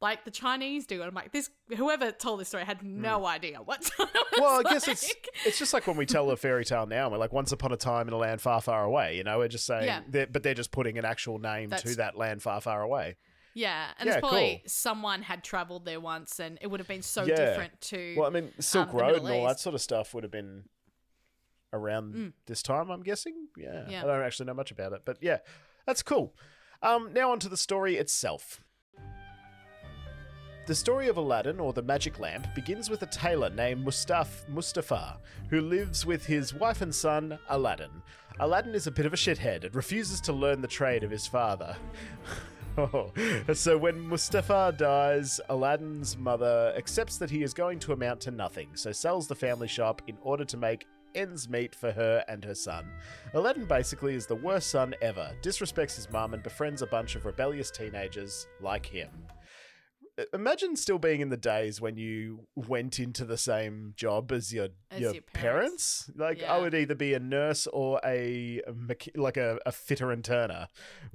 like the Chinese do. And I'm like, this, whoever told this story had no idea what Hmm. well, I guess like. it's it's just like when we tell a fairy tale now. We're like, once upon a time in a land far, far away. You know, we're just saying, Yeah. they're- but they're just putting an actual name to that land far, far away. Yeah, and Yeah, it's probably cool. someone had traveled there once, and it would have been so Yeah. different to. Well, I mean, Silk um, Road and all that sort of stuff would have been around Mm. this time, I'm guessing. Yeah. Yeah. I don't actually know much about it, but yeah, that's cool. Um, now on to the story itself. The story of Aladdin, or the Magic Lamp, begins with a tailor named Mustaf- Mustafa, who lives with his wife and son, Aladdin. Aladdin is a bit of a shithead and refuses to learn the trade of his father. So when Mustafa dies, Aladdin's mother accepts that he is going to amount to nothing, so sells the family shop in order to make ends meet for her and her son. Aladdin basically is the worst son ever, disrespects his mum, and befriends a bunch of rebellious teenagers like him. Imagine still being in the days when you went into the same job as your As your, your parents. Like I would either be a nurse or a, like a, a fitter and turner.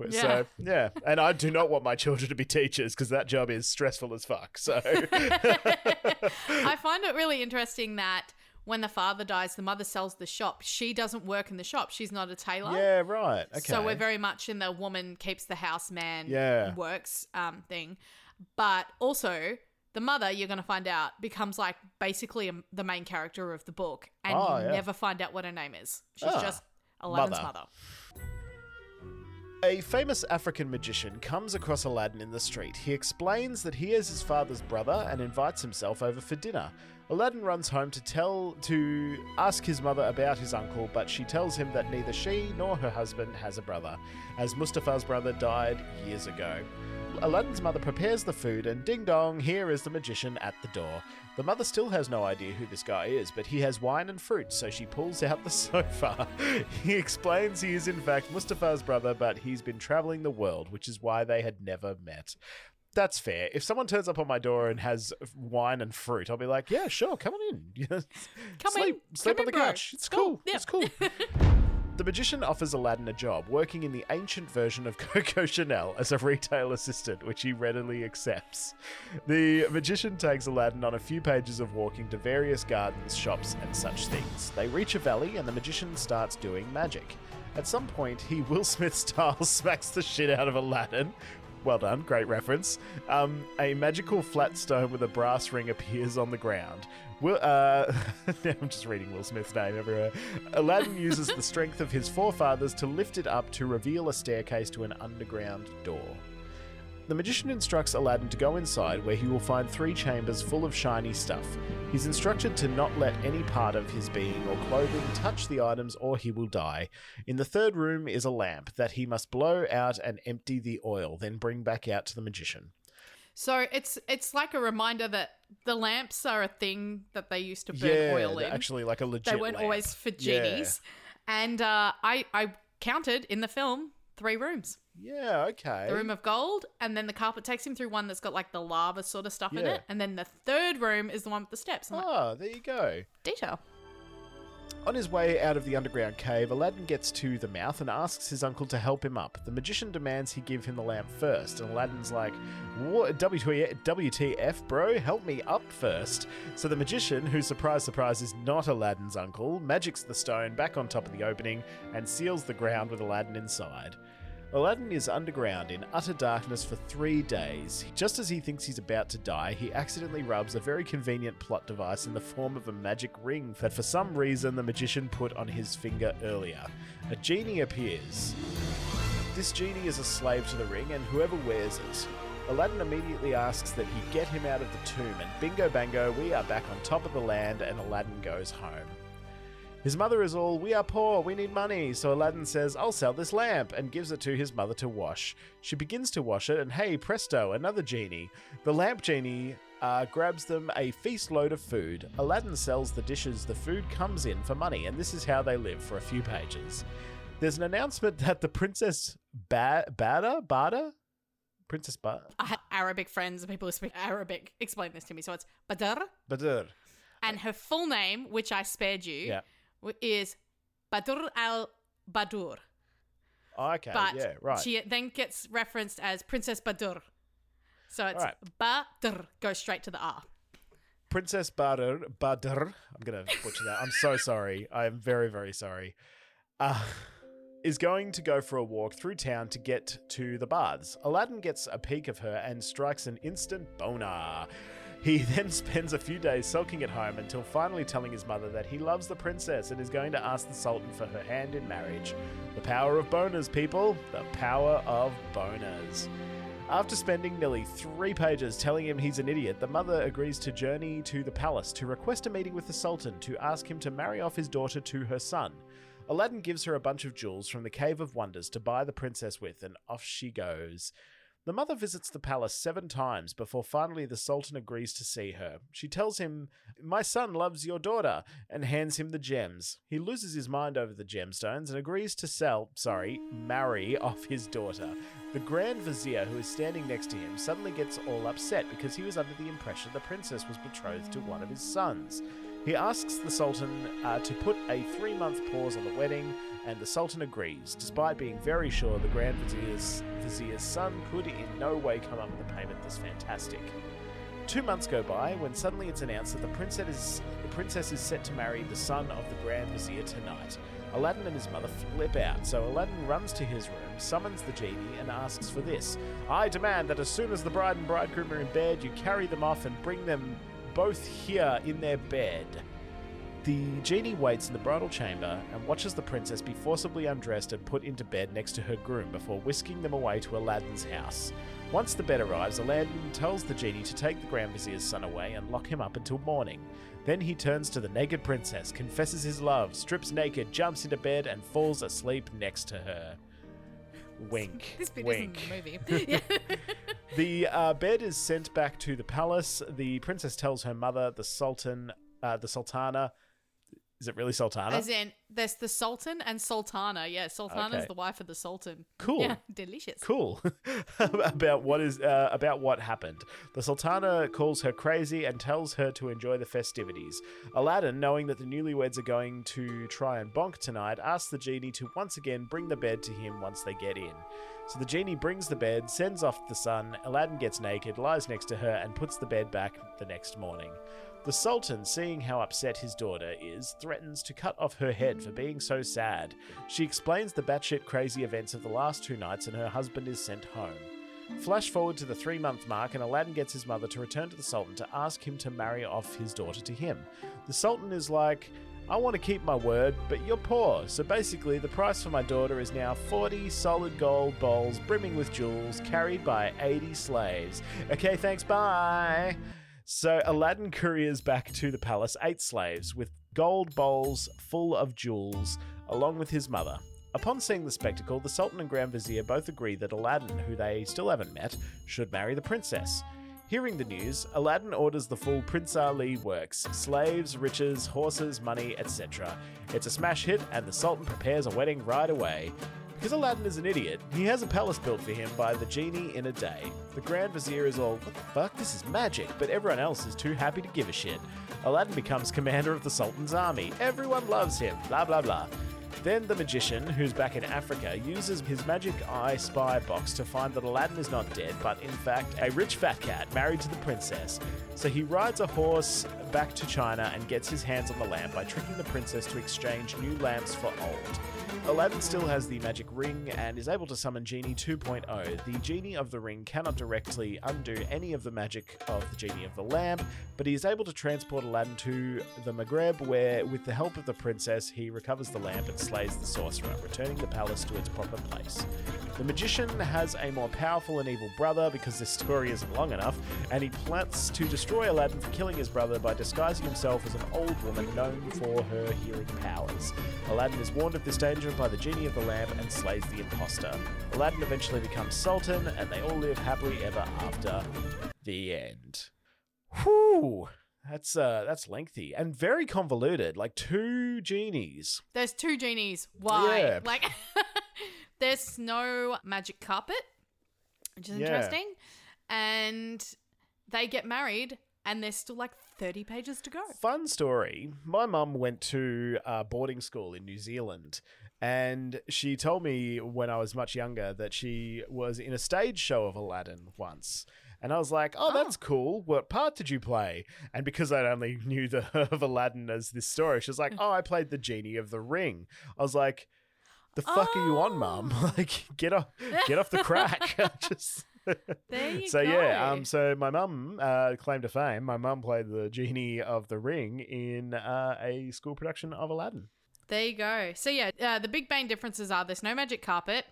Yeah. So yeah, and I do not want my children to be teachers because that job is stressful as fuck. So I find it really interesting that when the father dies, the mother sells the shop. She doesn't work in the shop. She's not a tailor. yeah, right. Okay. So we're very much in the woman keeps the house, man Yeah. works um, thing. But also, the mother, you're going to find out, becomes like basically a, the main character of the book. And Oh, you yeah. never find out what her name is. She's Ah, just Aladdin's mother. mother. A famous African magician comes across Aladdin in the street. He explains that he is his father's brother and invites himself over for dinner. Aladdin runs home to tell to ask his mother about his uncle, but she tells him that neither she nor her husband has a brother, as Mustafa's brother died years ago. Aladdin's mother prepares the food, and ding dong, here is the magician at the door. The mother still has no idea who this guy is, but he has wine and fruit, so she pulls out the sofa. he explains he is, in fact, Mustafa's brother, but he's been traveling the world, which is why they had never met. That's fair. If someone turns up on my door and has wine and fruit, I'll be like, "Yeah, sure, come on in. Come sleep, in, sleep come on the bro. couch. It's cool. It's cool." The magician offers Aladdin a job working in the ancient version of Coco Chanel as a retail assistant, which he readily accepts. The magician takes Aladdin on a few pages of walking to various gardens, shops, and such things. They reach a valley, and the magician starts doing magic. At some point, he Will Smith style smacks the shit out of Aladdin. Well done, great reference. Um, a magical flat stone with a brass ring appears on the ground. Will, uh, I'm just reading Will Smith's name everywhere. Aladdin uses the strength of his forefathers to lift it up to reveal a staircase to an underground door. The magician instructs Aladdin to go inside where he will find three chambers full of shiny stuff. He's instructed to not let any part of his being or clothing touch the items or he will die. In the third room is a lamp that he must blow out and empty the oil, then bring back out to the magician. So it's it's like a reminder that the lamps are a thing that they used to burn yeah, oil in. actually like a legit they weren't lamp. always for Yeah. genies. And uh, I I counted in the film three rooms. Yeah, okay. The room of gold, and then the carpet takes him through one that's got like the lava sort of stuff in Yeah. it, and then the third room is the one with the steps. I'm like, Oh, there you go. detail. On his way out of the underground cave, Aladdin gets to the mouth and asks his uncle to help him up. The magician demands he give him the lamp first, and Aladdin's like, "What? WTF, WTF, bro? Help me up first. So the magician, who surprise surprise is not Aladdin's uncle, magics the stone back on top of the opening and seals the ground with Aladdin inside. Aladdin is underground in utter darkness for three days. Just as he thinks he's about to die, he accidentally rubs a very convenient plot device in the form of a magic ring that for some reason the magician put on his finger earlier. A genie appears. This genie is a slave to the ring, and whoever wears it. Aladdin immediately asks that he get him out of the tomb, and bingo bango, we are back on top of the land, and Aladdin goes home. His mother is all, We are poor, we need money. So Aladdin says, I'll sell this lamp, and gives it to his mother to wash. She begins to wash it, and hey, presto, another genie. The lamp genie uh, grabs them a feast load of food. Aladdin sells the dishes the food comes in for money, and this is how they live for a few pages. There's an announcement that the Princess ba- Bada? Bada? Princess Bada? I had Arabic friends and people who speak Arabic explain this to me. So it's Badr, Badr. and her full name, which I spared you, Yeah. Is Badr al Badur. Oh, okay, But yeah, right. she then gets referenced as Princess Badr. So it's Alright. Badr, goes straight to the R. Princess Badr, Badr, I'm going to butcher that. I'm so sorry. I am very, very sorry. Uh, is going to go for a walk through town to get to the baths. Aladdin gets a peek of her and strikes an instant boner. He then spends a few days sulking at home until finally telling his mother that he loves the princess and is going to ask the Sultan for her hand in marriage. The power of boners, people. The power of boners. After spending nearly three pages telling him he's an idiot, the mother agrees to journey to the palace to request a meeting with the Sultan to ask him to marry off his daughter to her son. Aladdin gives her a bunch of jewels from the Cave of Wonders to buy the princess with, and off she goes. The mother visits the palace seven times before finally the Sultan agrees to see her. She tells him, My son loves your daughter, and hands him the gems. He loses his mind over the gemstones and agrees to sell, sorry, marry off his daughter. The Grand Vizier, who is standing next to him, suddenly gets all upset because he was under the impression the princess was betrothed to one of his sons. He asks the Sultan uh, to put a three month pause on the wedding, and the Sultan agrees, despite being very sure the Grand Vizier's, Vizier's son could in no way come up with a payment this fantastic. Two months go by when suddenly it's announced that the princess is, the princess is set to marry the son of the Grand Vizier tonight. Aladdin and his mother flip out, so Aladdin runs to his room, summons the genie, and asks for this I demand that as soon as the bride and bridegroom are in bed, you carry them off and bring them both here in their bed. The genie waits in the bridal chamber and watches the princess be forcibly undressed and put into bed next to her groom before whisking them away to Aladdin's house. Once the bed arrives, Aladdin tells the genie to take the Grand Vizier's son away and lock him up until morning. Then he turns to the naked princess, confesses his love, strips naked, jumps into bed, and falls asleep next to her. Wink. This bit wink. isn't the movie. The uh, bed is sent back to the palace. The princess tells her mother, the sultan, uh, the sultana. Is it really sultana? As in, there's the Sultan and Sultana. Yeah, Sultana's Okay. the wife of the Sultan. Cool. Yeah, delicious. Cool. about what is uh, about what happened. The sultana calls her crazy and tells her to enjoy the festivities. Aladdin, knowing that the newlyweds are going to try and bonk tonight, asks the genie to once again bring the bed to him once they get in. So the genie brings the bed, sends off the sun. Aladdin gets naked, lies next to her, and puts the bed back the next morning. The Sultan, seeing how upset his daughter is, threatens to cut off her head for being so sad. She explains the batshit crazy events of the last two nights, and her husband is sent home. Flash forward to the three month mark, and Aladdin gets his mother to return to the Sultan to ask him to marry off his daughter to him. The Sultan is like, I want to keep my word, but you're poor, so basically the price for my daughter is now 40 solid gold bowls brimming with jewels, carried by 80 slaves. Okay, thanks, bye! So Aladdin couriers back to the palace eight slaves with gold bowls full of jewels, along with his mother. Upon seeing the spectacle, the Sultan and Grand Vizier both agree that Aladdin, who they still haven't met, should marry the princess. Hearing the news, Aladdin orders the full Prince Ali works slaves, riches, horses, money, etc. It's a smash hit, and the Sultan prepares a wedding right away. Because Aladdin is an idiot, he has a palace built for him by the genie in a day. The Grand Vizier is all, what the fuck, this is magic, but everyone else is too happy to give a shit. Aladdin becomes commander of the Sultan's army. Everyone loves him, blah blah blah. Then the magician, who's back in Africa, uses his magic eye spy box to find that Aladdin is not dead, but in fact a rich fat cat married to the princess. So he rides a horse back to China and gets his hands on the lamp by tricking the princess to exchange new lamps for old. Aladdin still has the magic ring and is able to summon Genie 2.0. The Genie of the Ring cannot directly undo any of the magic of the Genie of the Lamp, but he is able to transport Aladdin to the Maghreb, where, with the help of the princess, he recovers the lamp and slays the sorcerer, returning the palace to its proper place. The magician has a more powerful and evil brother because this story isn't long enough, and he plans to destroy Aladdin for killing his brother by disguising himself as an old woman known for her healing powers. Aladdin is warned of this danger by the genie of the lamp and slays the imposter. Aladdin eventually becomes sultan, and they all live happily ever after. The end. Whew. That's uh that's lengthy and very convoluted. Like two genies. There's two genies. Why? Yeah. Like, there's no magic carpet, which is Yeah. interesting. And they get married, and there's still like 30 pages to go. Fun story. My mum went to uh, boarding school in New Zealand, and she told me when I was much younger that she was in a stage show of Aladdin once. And I was like, "Oh, that's cool. What part did you play?" And because I only knew the of Aladdin as this story, she was like, "Oh, I played the genie of the ring." I was like, "The fuck are you on, mum? like, get off, get off the crack." Just There you so yeah, um, so my mum, uh, claim to fame, my mum played the genie of the ring in uh, a school production of Aladdin. There you go. So yeah, uh, the big main differences are there's no magic carpet.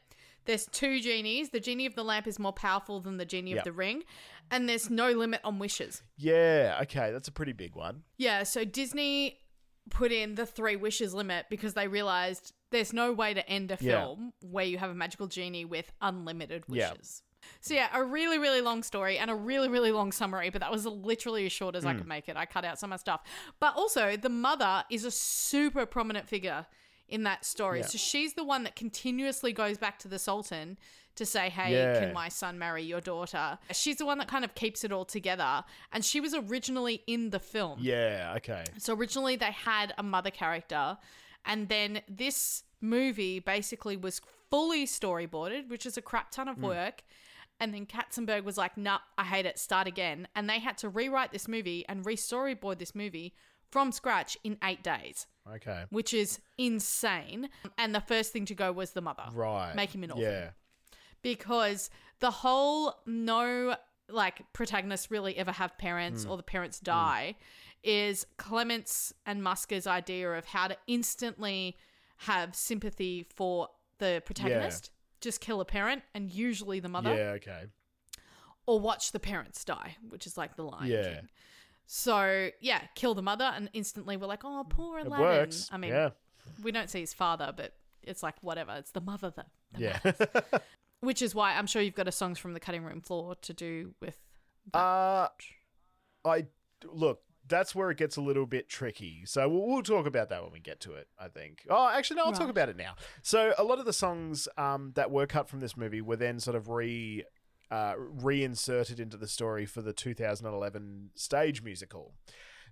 There's two genies. The genie of the lamp is more powerful than the genie Yep. of the ring, and there's no limit on wishes. Yeah, okay, that's a pretty big one. Yeah, so Disney put in the three wishes limit because they realized there's no way to end a Yeah. film where you have a magical genie with unlimited Yeah. wishes. So yeah, a really, really long story and a really, really long summary, but that was literally as short as I Mm. could make it. I cut out some of my stuff. But also, the mother is a super prominent figure in that story. Yeah. So she's the one that continuously goes back to the Sultan to say, hey, Yeah. can my son marry your daughter? She's the one that kind of keeps it all together. And she was originally in the film. Yeah, okay. So originally they had a mother character, and then this movie basically was fully storyboarded, which is a crap ton of Mm. And then Katzenberg was like, nah, I hate it, start again. And they had to rewrite this movie and re storyboard this movie from scratch in eight days, Okay. which is insane. And the first thing to go was the mother. Right. Make him an orphan Yeah. because the whole no like protagonists really ever have parents Mm. or the parents die is Clements and Musker's idea of how to instantly have sympathy for the protagonist. Just kill a parent and usually the mother Yeah, okay. or watch the parents die, which is like the Lion Yeah. King. So yeah, kill the mother, and instantly we're like, oh, poor It Aladdin. works, I mean, yeah. we don't see his father, but it's like whatever. It's the mother that, that Yeah. which is why I'm sure you've got a songs from the cutting room floor to do with. Uh, I look. That's where it gets a little bit tricky. So we'll, we'll talk about that when we get to it. I think. Oh, actually, no. I'll talk about it now. So a lot of the songs um, that were cut from this movie were then sort of re uh, reinserted into the story for the 2011 stage musical.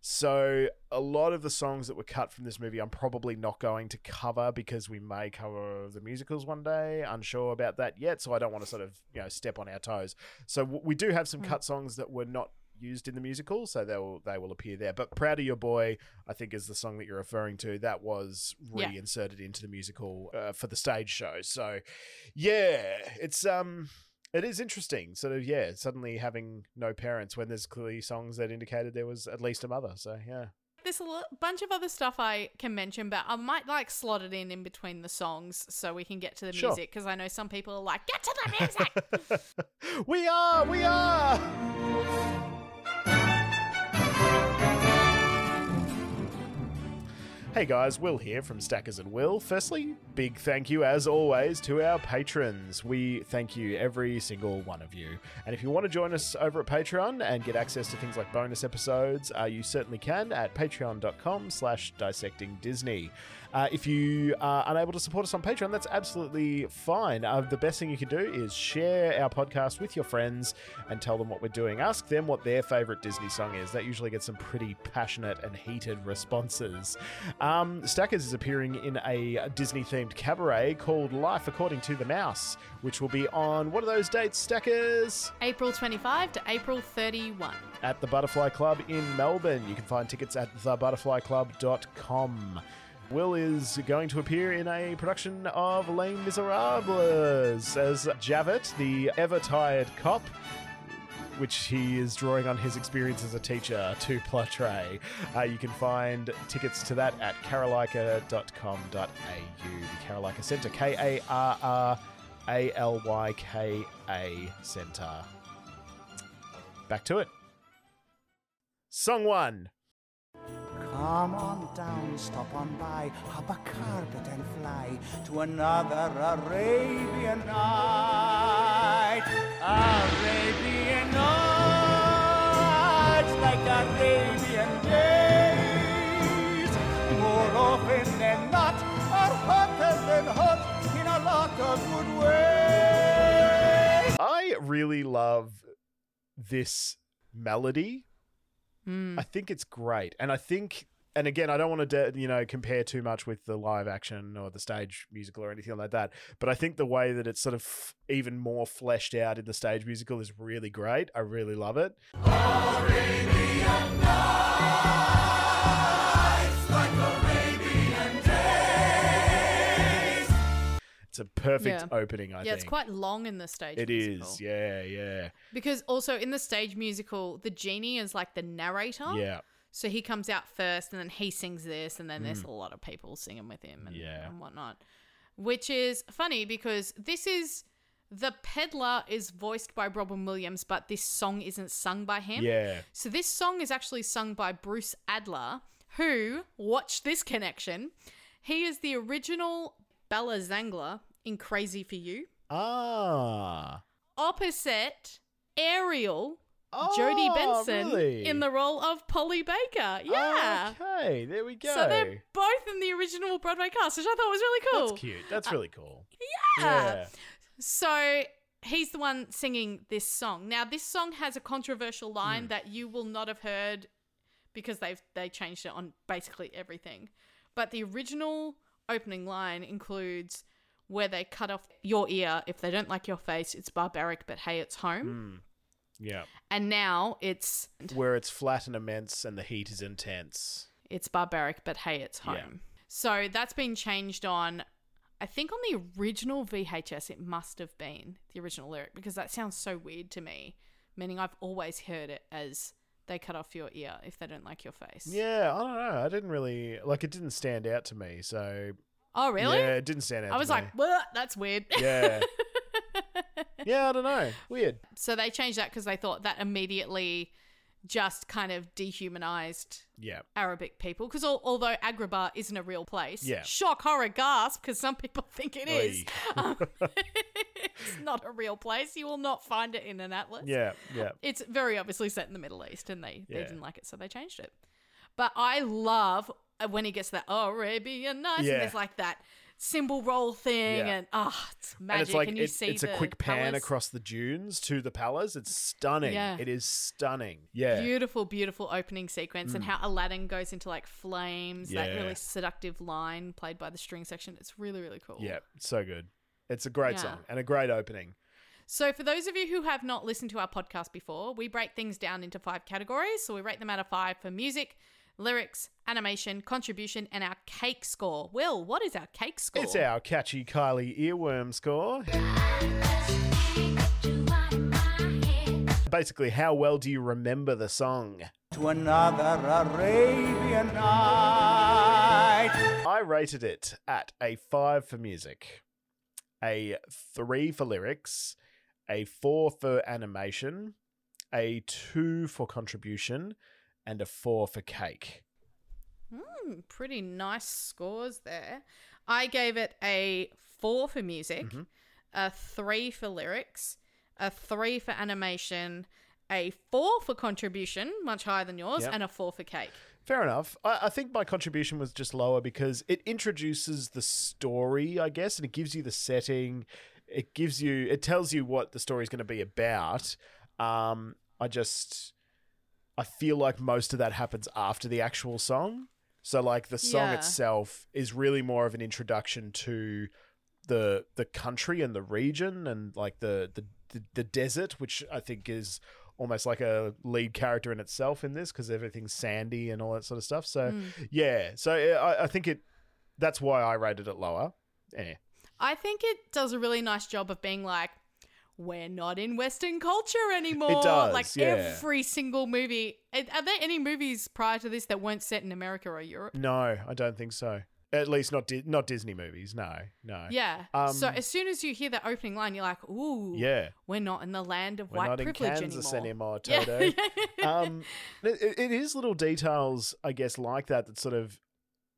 So a lot of the songs that were cut from this movie, I'm probably not going to cover because we may cover the musicals one day. Unsure about that yet, so I don't want to sort of you know step on our toes. So we do have some cut songs that were not used in the musical, so they will they will appear there. But "Proud of Your Boy," I think, is the song that you're referring to. That was Yeah. reinserted into the musical uh, for the stage show. So yeah, it's um. It is interesting, sort of, yeah. Suddenly having no parents when there's clearly songs that indicated there was at least a mother. So yeah, There's a bunch of other stuff I can mention, but I might like slot it in in between the songs so we can get to the Sure. music because I know some people are like, get to the music. we are, we are. Hey guys, Will here from Stackers and Will. Firstly, big thank you as always to our patrons. We thank you every single one of you. And if you want to join us over at Patreon and get access to things like bonus episodes, uh, you certainly can at patreon.com slash dissecting Disney. Uh, if you are unable to support us on Patreon, that's absolutely fine. Uh, the best thing you can do is share our podcast with your friends and tell them what we're doing. Ask them what their favorite Disney song is. That usually gets some pretty passionate and heated responses. Um, Stackers is appearing in a Disney themed cabaret called Life According to the Mouse, which will be on what are those dates, Stackers? April 25 to April 31. at the Butterfly Club in Melbourne. You can find tickets at thebutterflyclub.com. Will is going to appear in a production of Les Miserables as Javert, the ever tired cop, which he is drawing on his experience as a teacher to portray. Uh, you can find tickets to that at karralyka.com.au. The Karralyka Centre, K A R R A L Y K A Centre. Back to it. Song one. Come on down, stop on by, hop a carpet and fly to another Arabian night. Arabian nights like Arabian days. More often than not, are hotter than hot in a lot of good ways. I really love this melody. Hmm. I think it's great, and I think, and again, I don't want to, you know, compare too much with the live action or the stage musical or anything like that. But I think the way that it's sort of f- even more fleshed out in the stage musical is really great. I really love it. It's a perfect Yeah. opening. I yeah, think it's quite long in the stage It musical. is, yeah, yeah, Because also in the stage musical, the genie is like the narrator. yeah. So he comes out first and then he sings this, and then there's Mm. a lot of people singing with him and, Yeah. and whatnot. Which is funny because this is the peddler is voiced by Robin Williams, but this song isn't sung by him. Yeah. So this song is actually sung by Bruce Adler, who, watch this connection, he is the original Bela Zangler in Crazy for You. Ah. Opposite Ariel, Oh, Jodi Benson really? in the role of Polly Baker. Yeah. Okay, there we go. So they're both in the original Broadway cast, which I thought was really cool. That's cute. That's really cool. Yeah. Yeah. So he's the one singing this song. Now, this song has a controversial line Hmm. that you will not have heard because they've they changed it on basically everything. But the original opening line includes where they cut off your ear if they don't like your face. It's barbaric, but hey, it's home. Mm. Yeah. And now it's Where it's flat and immense and the heat is intense. it's barbaric, but hey, it's home. Yeah. So that's been changed on. I think on the original VHS, it must have been the original lyric because that sounds so weird to me. meaning I've always heard it as they cut off your ear if they don't like your face. Yeah, I don't know. I didn't really like it. Didn't stand out to me. So Oh, really? Yeah, it didn't stand out. I was me. like, "What? That's weird." yeah, yeah. I don't know. Weird. so they changed that because they thought that immediately just kind of dehumanized Yeah. Arabic people. Because al- although Agrabah isn't a real place, Yeah. shock, horror, gasp, because some people think it is. Oy. Um, it's not a real place. You will not find it in an atlas. Yeah, yeah. It's very obviously set in the Middle East, and they, they Yeah. didn't like it, so they changed it. But I love when he gets that Arabian Nights, Yeah. and there's like that cymbal roll thing, Yeah. and ah, it's magic. and it's like you it- see it's a quick pan colours. across the dunes to the palace. It's stunning. Yeah. It is stunning. Yeah. Beautiful, beautiful opening sequence, and Mm. how Aladdin goes into like flames. That really seductive line played by the string section. It's really, really cool. Yeah, so good. It's a great Yeah. song and a great opening. So, for those of you who have not listened to our podcast before, we break things down into five categories. So, we rate them out of five for music, lyrics, animation, contribution, and our cake score. Will, what is our cake score? It's our catchy Kylie earworm score. Basically, how well do you remember the song? To another Arabian night. I rated it at a five for music, a three for lyrics, a four for animation, a two for contribution, and a four for cake. Hmm, pretty nice scores there. I gave it a four for music, Mm-hmm. a three for lyrics, a three for animation, a four for contribution, much higher than yours, Yep. and a four for cake. Fair enough. I, I think my contribution was just lower because it introduces the story, I guess, and it gives you the setting. It gives you, it tells you what the story is going to be about. Um, I just, I feel like most of that happens after the actual song. So, like, the song Yeah. itself is really more of an introduction to the the country and the region and like the the the, the desert, which I think is almost like a lead character in itself in this because everything's sandy and all that sort of stuff. So Mm. yeah, so I, I think it. That's why I rated it lower. I think it does a really nice job of being like, we're not in Western culture anymore. It does, like yeah. every single movie. Are there any movies prior to this that weren't set in America or Europe? No, I don't think so. At least not Di- not Disney movies. No, no. Yeah. Um, so as soon as you hear that opening line, you're like, ooh, Yeah. we're not in the land of We're white not in privilege Kansas anymore. anymore, Yeah. Toto. um, it, it is little details, I guess, like that that sort of,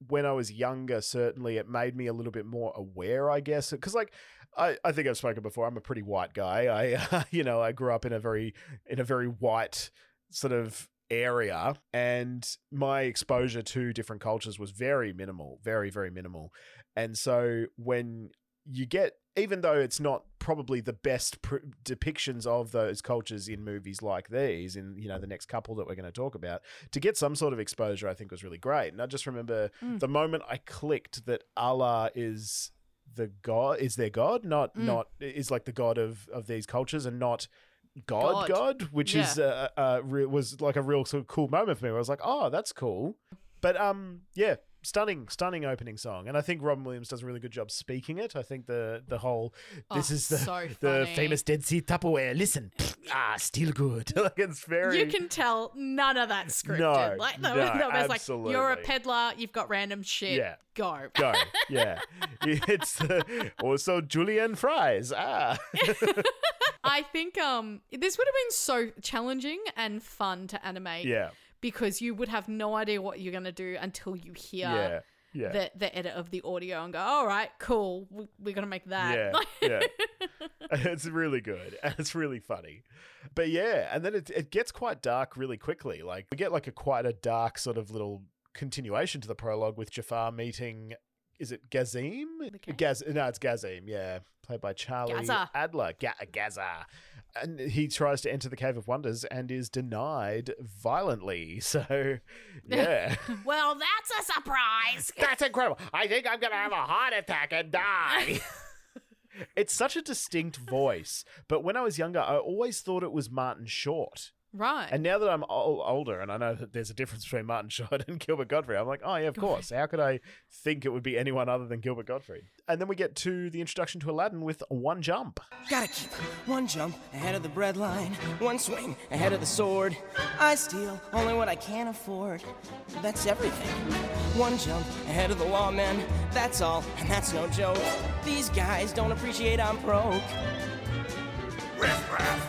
when I was younger, certainly it made me a little bit more aware, I guess, because like. I, I think I've spoken before. I'm a pretty white guy. I, you know, I grew up in a very, in a very white sort of area, and my exposure to different cultures was very minimal, very, very minimal. And so when you get even though it's not probably the best pr- depictions of those cultures in movies like these in you know the next couple that we're going to talk about to get some sort of exposure i think was really great and i just remember Mm. the moment i clicked that allah is the god is their god not Mm. not is like the god of of these cultures and not god god, God. which Yeah. is uh, uh re- was like a real sort of cool moment for me where i was like oh that's cool but um yeah stunning stunning opening song and i think robin williams does a really good job speaking it i think the the whole this Oh, is the so the famous dead sea tupperware listen ah still good like it's very You can tell none of that scripted. No, like the, no, the was like, you're a peddler, you've got random shit. Yeah. Go. go yeah it's uh, also julienne fries ah I think um this would have been so challenging and fun to animate. Yeah. Because you would have no idea what you're gonna do until you hear Yeah, yeah. the the edit of the audio and go, all right, cool, we- we're gonna make that. Yeah, yeah. it's really good it's really funny. But yeah, and then it it gets quite dark really quickly. Like we get like a quite a dark sort of little continuation to the prologue with Jafar meeting is it Gazeem? Gaz no, it's Gazeem, yeah. Played by Charlie Gaza. Adler. Ga- Gaza. And he tries to enter the Cave of Wonders and is denied violently. So yeah. well, that's a surprise. That's incredible. I think I'm going to have a heart attack and die. it's such a distinct voice. But when I was younger, I always thought it was Martin Short. Right. And now that I'm ol- older and I know that there's a difference between Martin Short and Gilbert Gottfried, I'm like, oh yeah, of course. How could I think it would be anyone other than Gilbert Gottfried? And then we get to the introduction to Aladdin with one jump. Gotta keep one jump ahead of the bread line, one swing ahead of the sword. I steal only what I can afford. That's everything. One jump ahead of the lawmen, that's all, and that's no joke. These guys don't appreciate I'm broke. Straight back,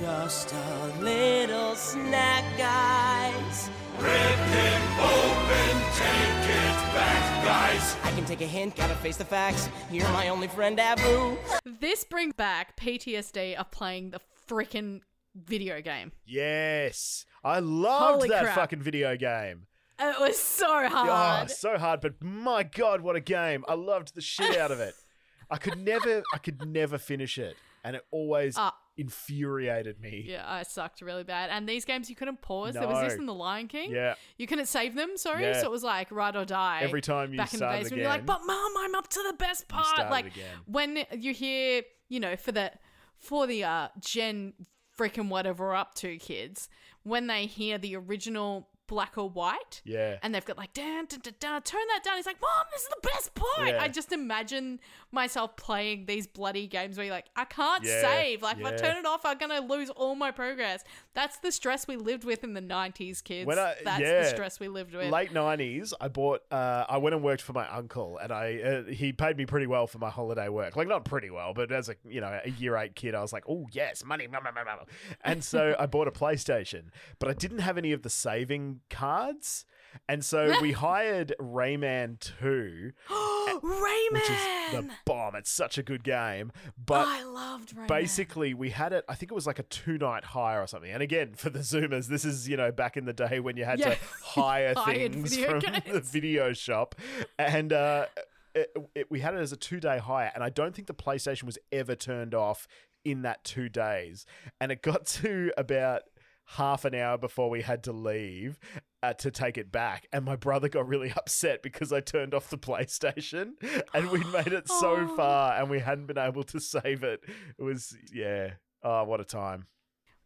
Just a little snack, guys. Rip him open, take it back, guys! I can take a hint, gotta face the facts. You're my only friend, Abu. This brings back PTSD of playing the freaking video game. Yes. I loved Holy that crap. fucking video game. It was so Oh, hard. so hard, but my god, what a game. I loved the shit out of it. I could never I could never finish it. And it always Ah. Infuriated me. Yeah, I sucked really bad. And these games you couldn't pause. There was this in The Lion King. Yeah. You couldn't save them, sorry. Yeah. So it was like ride or die. Every time you back in the days when you're like, but mom, I'm up to the best part. Like again. when you hear, you know, for the for the uh Gen freaking whatever up to kids, when they hear the original black or white. Yeah. And they've got like, dan, da, da, da, turn that down. He's like, Mom, this is the best part. Yeah. I just imagine myself playing these bloody games where you're like, I can't Yeah, save. Like, if I turn it off, I'm going to lose all my progress. That's the stress we lived with in the 90s, kids. When I, That's yeah, the stress we lived with. Late nineties, I bought. Uh, I went and worked for my uncle, and I uh, he paid me pretty well for my holiday work. Like not pretty well, but as a you know a year eight kid, I was like, oh yes, money, blah, blah, blah, blah." and so I bought a PlayStation, but I didn't have any of the saving cards, and so we hired Rayman Two, Rayman! which is the bomb. It's such a good game, but I loved Rayman. basically we had it i think it was like a two night hire or something and again for the zoomers this is you know back in the day when you had Yeah. to hire things from the video shop and uh it, it, we had it as a two day hire and i don't think the playstation was ever turned off in that two days and it got to about half an hour before we had to leave uh, to take it back and my brother got really upset because i turned off the playstation and we'd made it so Oh. far and we hadn't been able to save it it was yeah oh what a time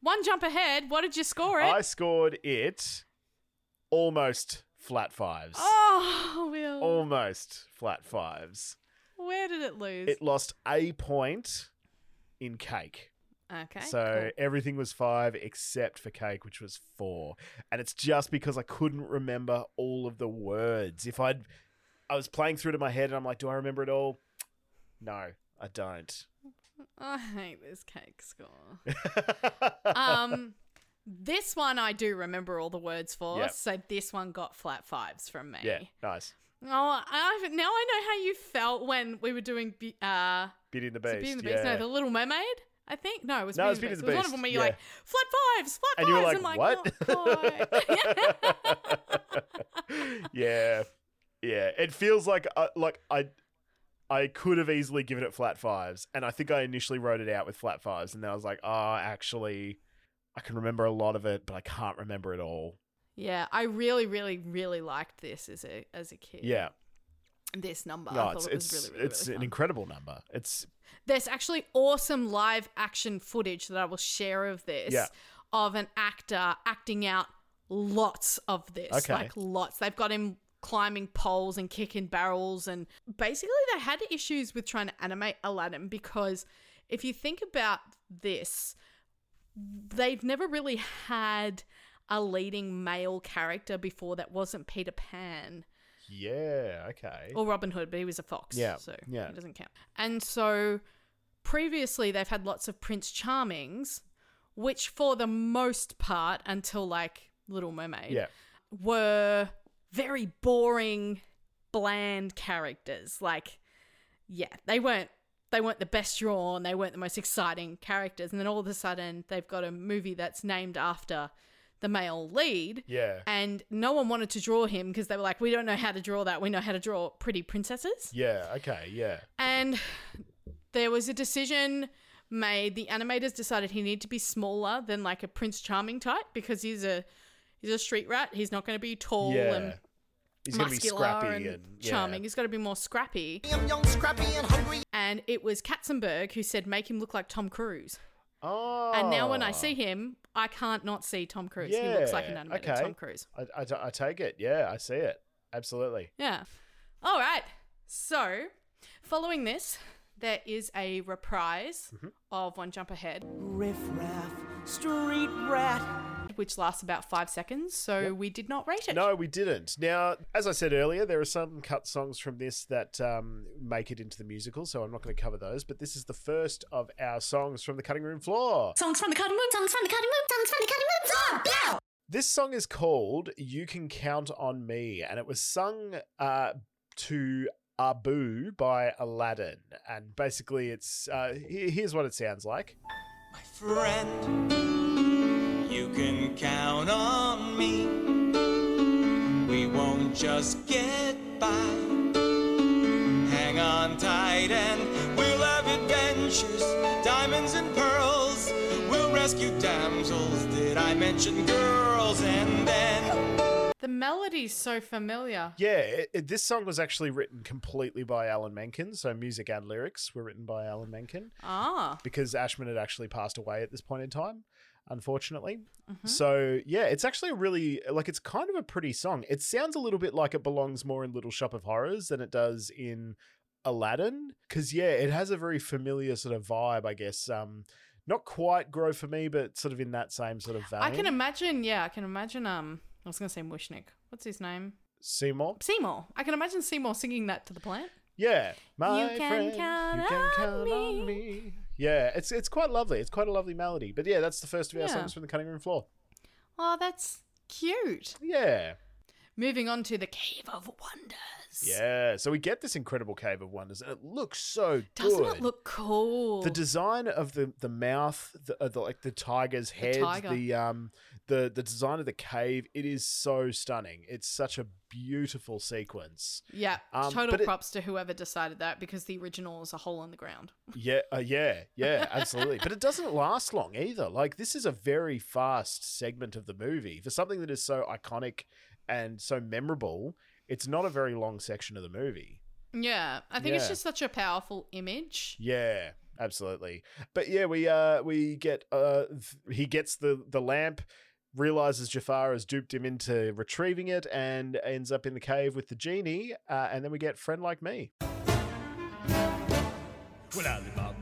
One jump ahead. What did you score it? i scored it almost flat fives oh, Will. almost flat fives Where did it lose? it lost a point in cake okay. So cool. everything was five except for cake, which was four. And it's just because I couldn't remember all of the words. If I'd, I was playing through to my head and I'm like, do I remember it all? No, I don't. I hate this cake score. um, this one I do remember all the words for. Yep. So this one got flat fives from me. Yeah, nice. Oh, I, now I know how you felt when we were doing uh, Beauty and the Beast. Beauty and the Beast. yeah. No, the Little Mermaid. I think no, it was No, Beauty it was Beauty Beast. It was one of them where you're like flat fives, flat And you were fives. like, I'm like, "What?" yeah, yeah. It feels like uh, like I. I could have easily given it flat fives, and I think I initially wrote it out with flat fives, and then I was like, "Oh, actually, I can remember a lot of it, but I can't remember it all." yeah, I really, really, really liked this as a as a kid. Yeah, This number, I no, thought it's it was it's really, really, it's really an incredible number. It's There's actually awesome live action footage that I will share of this Yeah. of an actor acting out lots of this. Okay. Like lots. They've got him climbing poles and kicking barrels and basically they had issues with trying to animate Aladdin because if you think about this, they've never really had a leading male character before that wasn't Peter Pan yeah, okay. or Robin Hood, but he was a fox. Yeah, So yeah. it doesn't count. And so previously they've had lots of Prince Charmings, which for the most part, until like Little Mermaid, Yeah. were very boring, bland characters. Like, yeah, they weren't they weren't the best drawn, they weren't the most exciting characters. And then all of a sudden they've got a movie that's named after the male lead. Yeah. And no one wanted to draw him because they were like, we don't know how to draw that. We know how to draw pretty princesses. Yeah, okay, yeah. And there was a decision made. The animators decided he needed to be smaller than like a Prince Charming type because he's a he's a street rat. He's not going to be tall Yeah. and He's gonna be muscular scrappy and, and- yeah. charming. He's got to be more scrappy. I'm young, scrappy, and hungry. And it was Katzenberg who said, "Make him look like Tom Cruise." Oh. And now when I see him, I can't not see Tom Cruise. he looks like an Yeah, animated okay. Tom Cruise. I, I, I take it. Yeah, I see it. Absolutely. Yeah. All right. So, following this, there is a reprise Mm-hmm. of One Jump Ahead. Riff raff, street rat. Which lasts about five seconds, so we did not rate it. No, we didn't. Now, as I said earlier, there are some cut songs from this that um, make it into the musical, so I'm not going to cover those. But this is the first of our songs from the cutting room floor. Songs from the cutting room, songs from the cutting room, songs from the cutting room, song, yeah! This song is called You Can Count on Me, and it was sung uh, to Abu by Aladdin. And basically, it's uh, here's what it sounds like. My friend. You can count on me. We won't just get by. Hang on tight and we'll have adventures, diamonds and pearls. We'll rescue damsels. Did I mention girls? And then. The melody's so familiar. Yeah, it, it- this song was actually written completely by Alan Menken, so music and lyrics were written by Alan Menken. Ah. because Ashman had actually passed away at this point in time, unfortunately. Mhm. So yeah, it's actually a really like it's kind of a pretty song. It sounds a little bit like it belongs more in Little Shop of Horrors than it does in Aladdin, because yeah, it has a very familiar sort of vibe, I guess. Um, not quite grow for me, but sort of in that same sort of vein. I can imagine, yeah, I can imagine, um, I was going to say Mushnik. What's his name? Seymour. Seymour. I can imagine Seymour singing that to the plant. Yeah, my You can friend, count you can on count on me. Yeah, it's it's quite lovely. It's quite a lovely melody. But yeah, that's the first of our Yeah. songs from the cutting room floor. Oh, that's cute. Yeah. Moving on to the Cave of Wonders. Yeah, so we get this incredible cave of wonders, and it looks so Doesn't good. it look cool? the design of the the mouth, the, uh, the like the tiger's head, the, tiger. um the the design of the cave, it is so stunning. It's such a beautiful sequence. Yeah, Um, total but it- props to whoever decided that because the original is a hole in the ground. Yeah, uh, yeah, yeah, absolutely. but it doesn't last long either. Like this is a very fast segment of the movie for something that is so iconic and so memorable. It's not a very long section of the movie. Yeah, I think it's just such a powerful image. Yeah, absolutely. But yeah, we uh we get uh th- he gets the the lamp, realizes Jafar has duped him into retrieving it, and ends up in the cave with the genie. Uh, and then we get friend like me. Well,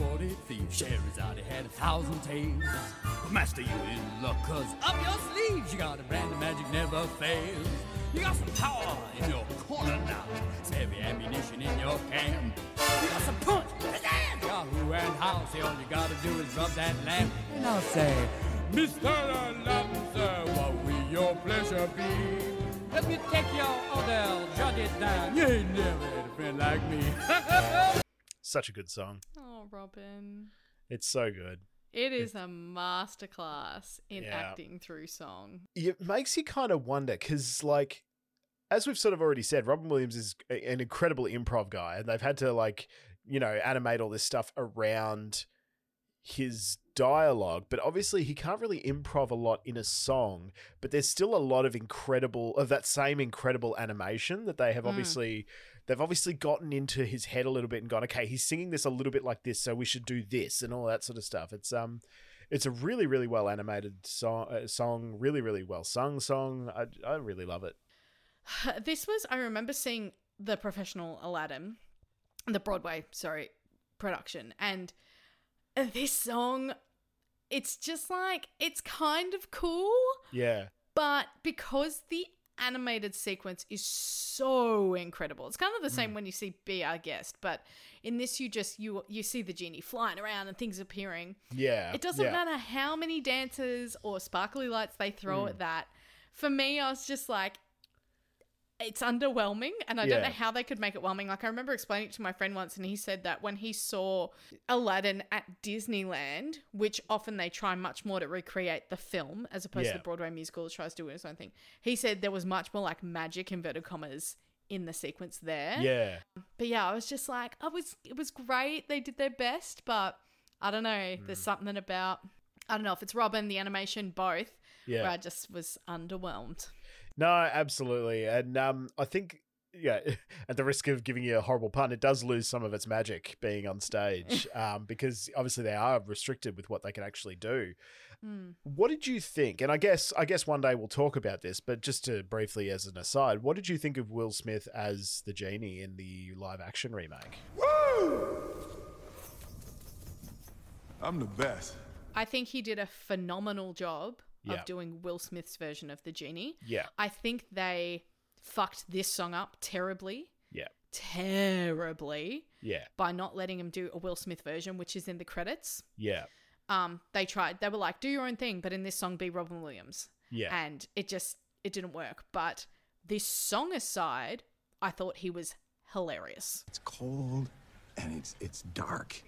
Alibaba had them 40 thieves. Scheherazade had a thousand tales. But Master, you in luck, cause up your sleeves you got a brand of magic never fails. You got some power in your corner now. Some heavy ammunition in your camp. You got some punch, pizzazz, Yahoo and how. Say all you gotta do is rub that lamp. And I'll say, Mr. Aladdin, sir, what will your pleasure be? Let me take your order, jot it down. You ain't never had a friend like me. Such a good song. Oh, Robin. It's so good. It is a masterclass in Yeah. acting through song. It makes you kind of wonder because, like, as we've sort of already said, Robin Williams is a- an incredible improv guy, and they've had to like, you know, animate all this stuff around his dialogue. But obviously, he can't really improv a lot in a song. But there's still a lot of incredible of that same incredible animation that they have Mm. obviously. They've obviously gotten into his head a little bit and gone, okay, he's singing this a little bit like this, so we should do this and all that sort of stuff. It's um, it's a really, really well animated song, uh, song really, really well sung song. I, I really love it. This was, I remember seeing the professional Aladdin, the Broadway, sorry, production. And this song, it's just like, it's kind of cool, Yeah, but because the animated sequence is so incredible. It's kind of the same when you see Be Our Guest, but in this you just you you see the genie flying around and things appearing. yeah. It doesn't yeah. matter how many dancers or sparkly lights they throw Mm. at that. For me, I was just like, it's underwhelming, and I don't know how they could make it whelming. Like I remember explaining it to my friend once, and he said that when he saw Aladdin at Disneyland, which often they try much more to recreate the film as opposed Yeah. to the Broadway musical, that tries to do its own thing. He said there was much more like magic inverted commas in the sequence there. Yeah. But yeah, I was just like, I was it was great. They did their best, but I don't know. There's Mm. something about I don't know if it's Robin, the animation, both. Yeah. Where I just was underwhelmed. No, absolutely, and um, I think yeah, at the risk of giving you a horrible pun, it does lose some of its magic being on stage um, because obviously they are restricted with what they can actually do. Mm. What did you think? And I guess I guess one day we'll talk about this, but just to briefly as an aside, what did you think of Will Smith as the genie in the live action remake? Woo! I'm the best. I think he did a phenomenal job Yeah. of doing Will Smith's version of the genie. Yeah. I think they fucked this song up terribly, Yeah. terribly Yeah. by not letting him do a Will Smith version, which is in the credits. Yeah. Um, they tried. They were like, "Do your own thing," but in this song, be Robin Williams. Yeah. and it just it didn't work. But this song aside, I thought he was hilarious. It's cold and it's it's dark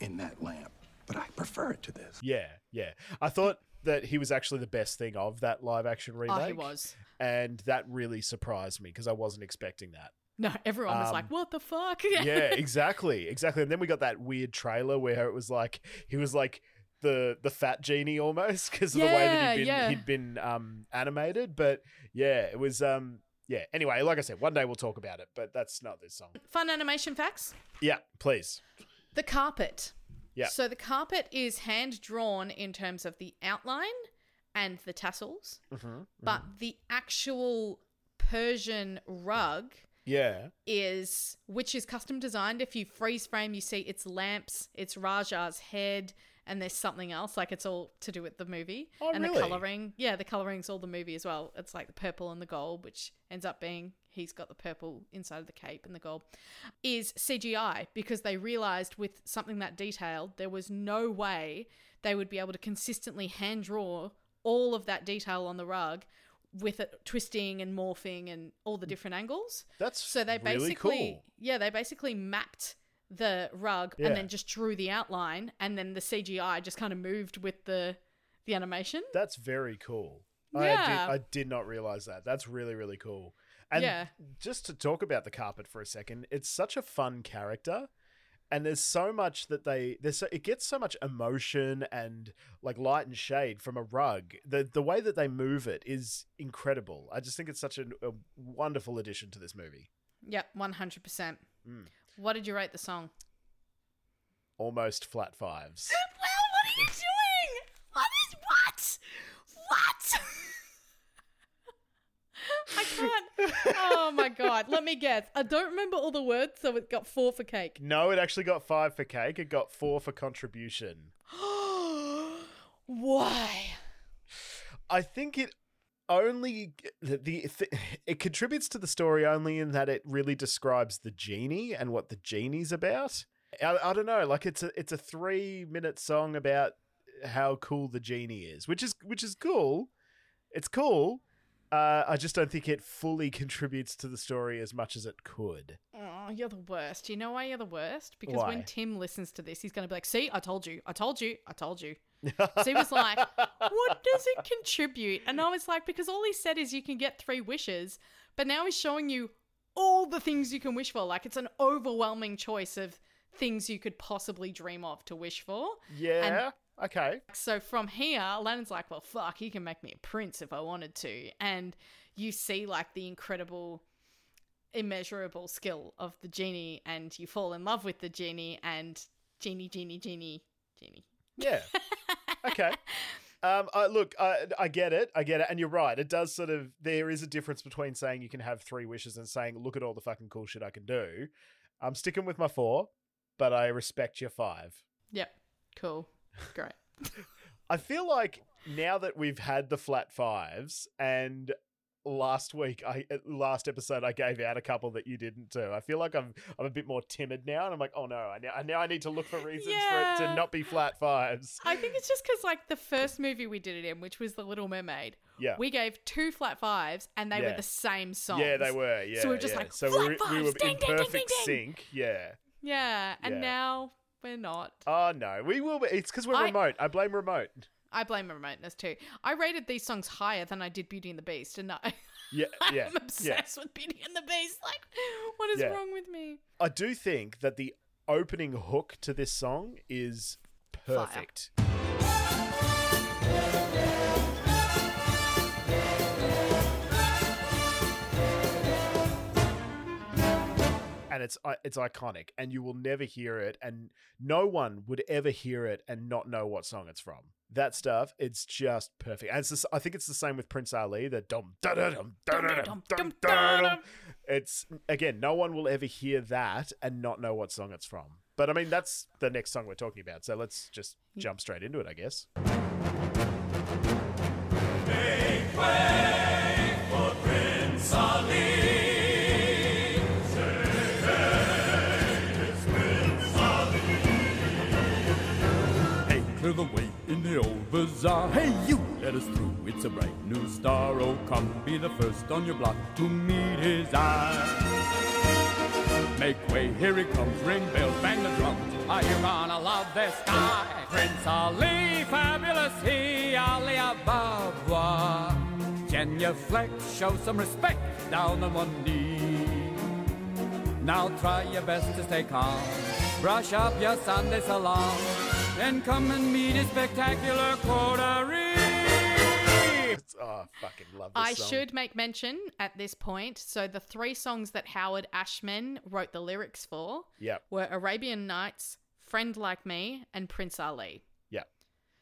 in that lamp, but I prefer it to this. Yeah, yeah. I thought that he was actually the best thing of that live action remake. Oh, he was. And that really surprised me because I wasn't expecting that. No, everyone was Um, like, "What the fuck?" yeah, exactly, exactly. And then we got that weird trailer where it was like he was like the the fat genie almost because of the way that he'd been yeah. he'd been um animated. But yeah, it was um yeah. Anyway, like I said, one day we'll talk about it, but that's not this song. Fun animation facts. Yeah, please. The carpet. Yeah. So the carpet is hand drawn in terms of the outline and the tassels, Mhm, but the actual Persian rug Yeah. is which is custom designed. If you freeze frame, you see it's lamps, it's Rajah's head, and there's something else. Like it's all to do with the movie. Oh, and really? the coloring. Yeah, the coloring's all the movie as well. It's like the purple and the gold, which ends up being he's got the purple inside of the cape and the gold. Is CGI because they realized with something that detailed, there was no way they would be able to consistently hand draw all of that detail on the rug with it twisting and morphing and all the different angles. That's so they really basically cool. yeah, they basically mapped the rug Yeah. and then just drew the outline and then the CGI just kind of moved with the the animation. That's very cool. I, Yeah. did, I did not realize that. That's really, really cool. And Yeah. just to talk about the carpet for a second, it's such a fun character. And there's so much that they there's so, it gets so much emotion and like light and shade from a rug. The the way that they move it is incredible. I just think it's such a, a wonderful addition to this movie. Yep, 100%. Mm. What did you rate the song? Almost flat fives. Well, what are you doing? What is what? What? I can't. Oh my god. Let me guess. I don't remember all the words, so it got four for cake. No, it actually got five for cake. It got four for contribution. Why? I think it only the, the it contributes to the story only in that it really describes the genie and what the genie's about. I, I don't know, like it's a it's a three minute song about how cool the genie is, which is which is cool. It's cool. Uh, I just don't think it fully contributes to the story as much as it could. Oh, you're the worst. You know why you're the worst? Because Why? when Tim listens to this, he's going to be like, see, I told you, I told you, I told you. so he was like, what does it contribute? And I was like, because all he said is you can get three wishes, but now he's showing you all the things you can wish for. Like it's an overwhelming choice of things you could possibly dream of to wish for. Yeah. Okay. So from here, Aladdin's like, well, fuck, he can make me a prince if I wanted to. And you see like the incredible, immeasurable skill of the genie, and you fall in love with the genie, and genie, genie, genie, genie. Yeah. okay. Um, I, look, I, I get it. I get it. And you're right. It does sort of, there is a difference between saying you can have three wishes and saying, look at all the fucking cool shit I can do. I'm sticking with my four, but I respect your five. Yep. Cool. Great. I feel like now that we've had the flat fives and last week I uh, last episode I gave out a couple that you didn't do. I feel like I'm I'm a bit more timid now and I'm like, "Oh no, I now, now I need to look for reasons for it to not be flat fives. I think it's just because, like, the first movie we did it in, which was The Little Mermaid, Yeah. we gave two flat fives, and they were the same song. Yeah, they were. Yeah. so we we're just yeah. like, so flat we, fives, we were ding, in ding, perfect ding, sync. Yeah. Yeah, and Yeah. now we're not. Oh no, we will. Be. It's because we're I- remote. I blame remote. I blame remoteness too. I rated these songs higher than I did Beauty and the Beast, and I, Yeah, yeah, I'm yeah. obsessed with Beauty and the Beast. Like, what is Yeah. wrong with me? I do think that the opening hook to this song is perfect. And it's uh, it's iconic, and you will never hear it, and no one would ever hear it and not know what song it's from. That stuff, it's just perfect. And it's this, I think it's the same with Prince Ali. The dum da da dum da da dum dum dum. It's again, no one will ever hear that and not know what song it's from. But I mean, that's the next song we're talking about. So let's just jump straight into it, I guess. For the old bazaar. Hey, you, let us through. It's a bright new star. Oh, come be the first on your block to meet his eye. Make way, here he comes. Ring bells, bang the drum. Are you gonna love this guy? Prince Ali, fabulous he, Ali Ababwa. Genuflect, show some respect down on one knee. Now try your best to stay calm. Brush up your Sunday salaam. Then come and meet his spectacular coterie. Oh, I fucking love this I song. should make mention at this point. So the three songs that Howard Ashman wrote the lyrics for Yep. were Arabian Nights, Friend Like Me, and Prince Ali.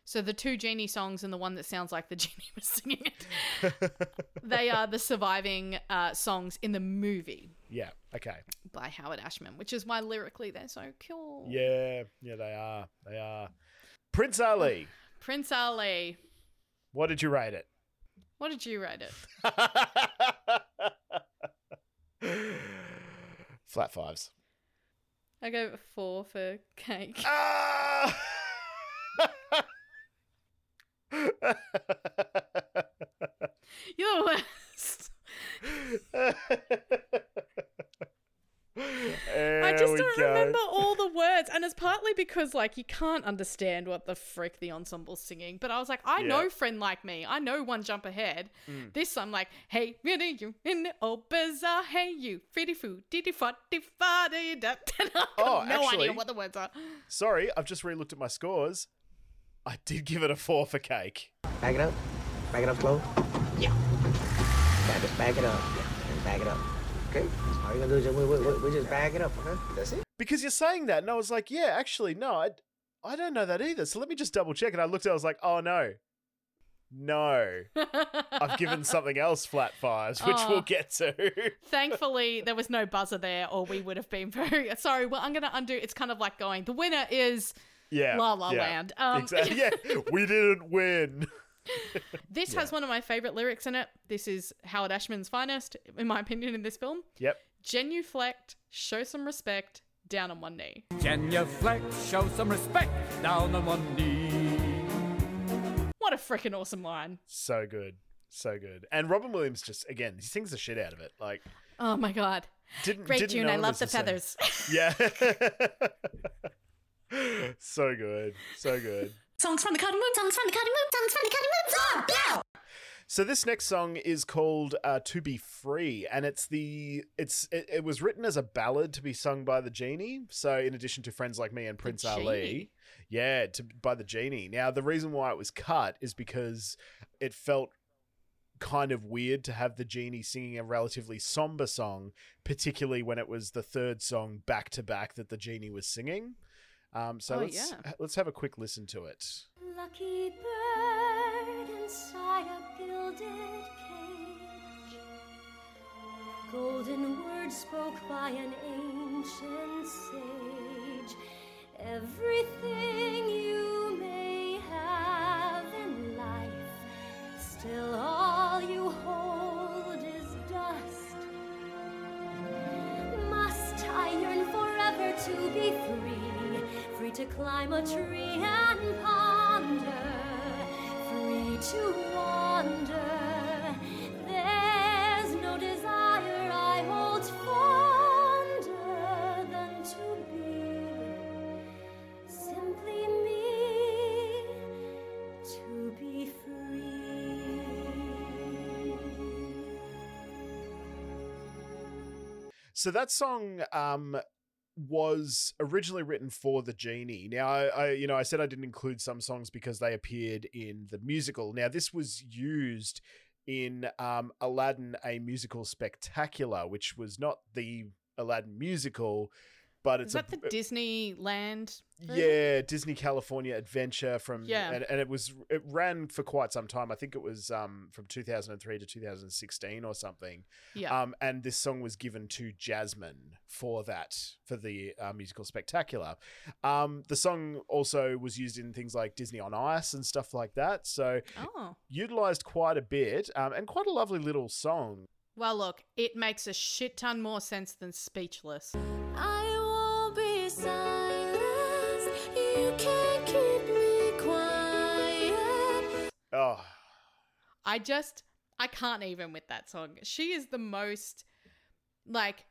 So the two genie songs and the one that sounds like the genie was singing it, they are the surviving uh, songs in the movie Yeah. Okay. by Howard Ashman, which is why lyrically they're so cool. Yeah. Yeah, they are. They are. Prince Ali. Prince Ali, What did you rate it? what did you rate it? Flat fives. I gave it four for cake. Ah! You're the worst. I just don't go. remember all the words, and it's partly because like you can't understand what the frick the ensemble's singing. But I was like, I Yeah. know "Friend Like Me," I know "One Jump Ahead." Mm. This I'm like, "Hey, really you in the old bazaar? Hey, you pretty food, diddy fuddy fuddy da." Oh, no idea actually- what the words are. Sorry, I've just re-looked at my scores. I did give it a four for cake. Back it up. Back it up slow. Yeah. Back it, back it up. Yeah. And back it up. Okay? All you gonna do is just, we, we, we, we just back it up, okay? That's it. Because you're saying that, and I was like, yeah, actually, no, I, I don't know that either. So let me just double check. And I looked at it, I was like, oh no. No. I've given something else flat fives, which Oh. we'll get to. Thankfully, there was no buzzer there, or we would have been very sorry. Well, I'm gonna undo. It's kind of like going. The winner is yeah. La La yeah. Land. Um, exactly. Yeah. We didn't win. This has one of my favorite lyrics in it. This is Howard Ashman's finest, in my opinion, in this film. Yep. Genuflect, show some respect, down on one knee. Genuflect, show some respect down on one knee. What a freaking awesome line. So good. So good. And Robin Williams just, again, he sings the shit out of it. Like, Oh my god. didn't Great didn't tune. know I love was the same. feathers. Yeah. so good. So good. Songs from the cutting room, songs from the cutting room, songs from the cutting room, song! So this next song is called uh, "To Be Free," and it's the it's it, it was written as a ballad to be sung by the genie. So in addition to friends like me and Prince Ali, yeah, to, by the genie. Now the reason why it was cut is because it felt kind of weird to have the genie singing a relatively somber song, particularly when it was the third song back to back that the genie was singing. Um, so Oh, let's yeah. let's have a quick listen to it. Lucky bird inside a gilded cage. Golden words spoke by an ancient sage. Everything you may have in life, still all you hold is dust. Must I yearn forever to be free, free to climb a tree and ponder, free to wander. There's no desire I hold fonder than to be simply me, to be free. So that song um was originally written for the genie. Now I, I you know I said I didn't include some songs because they appeared in the musical. Now this was used in um Aladdin a musical spectacular which was not the Aladdin musical, but it's Is that a, the Disneyland? version? yeah Disney California Adventure from Yeah. and, and it was it ran for quite some time. I think it was um from 2003 to 2016 or something. Yeah. Um, and this song was given to Jasmine for that for the uh, musical spectacular. Um, the song also was used in things like Disney on Ice and stuff like that. So Oh. utilized quite a bit um, and quite a lovely little song. Well, look, it makes a shit ton more sense than Speechless. I Oh, I just, I can't even with that song. She is the most, like,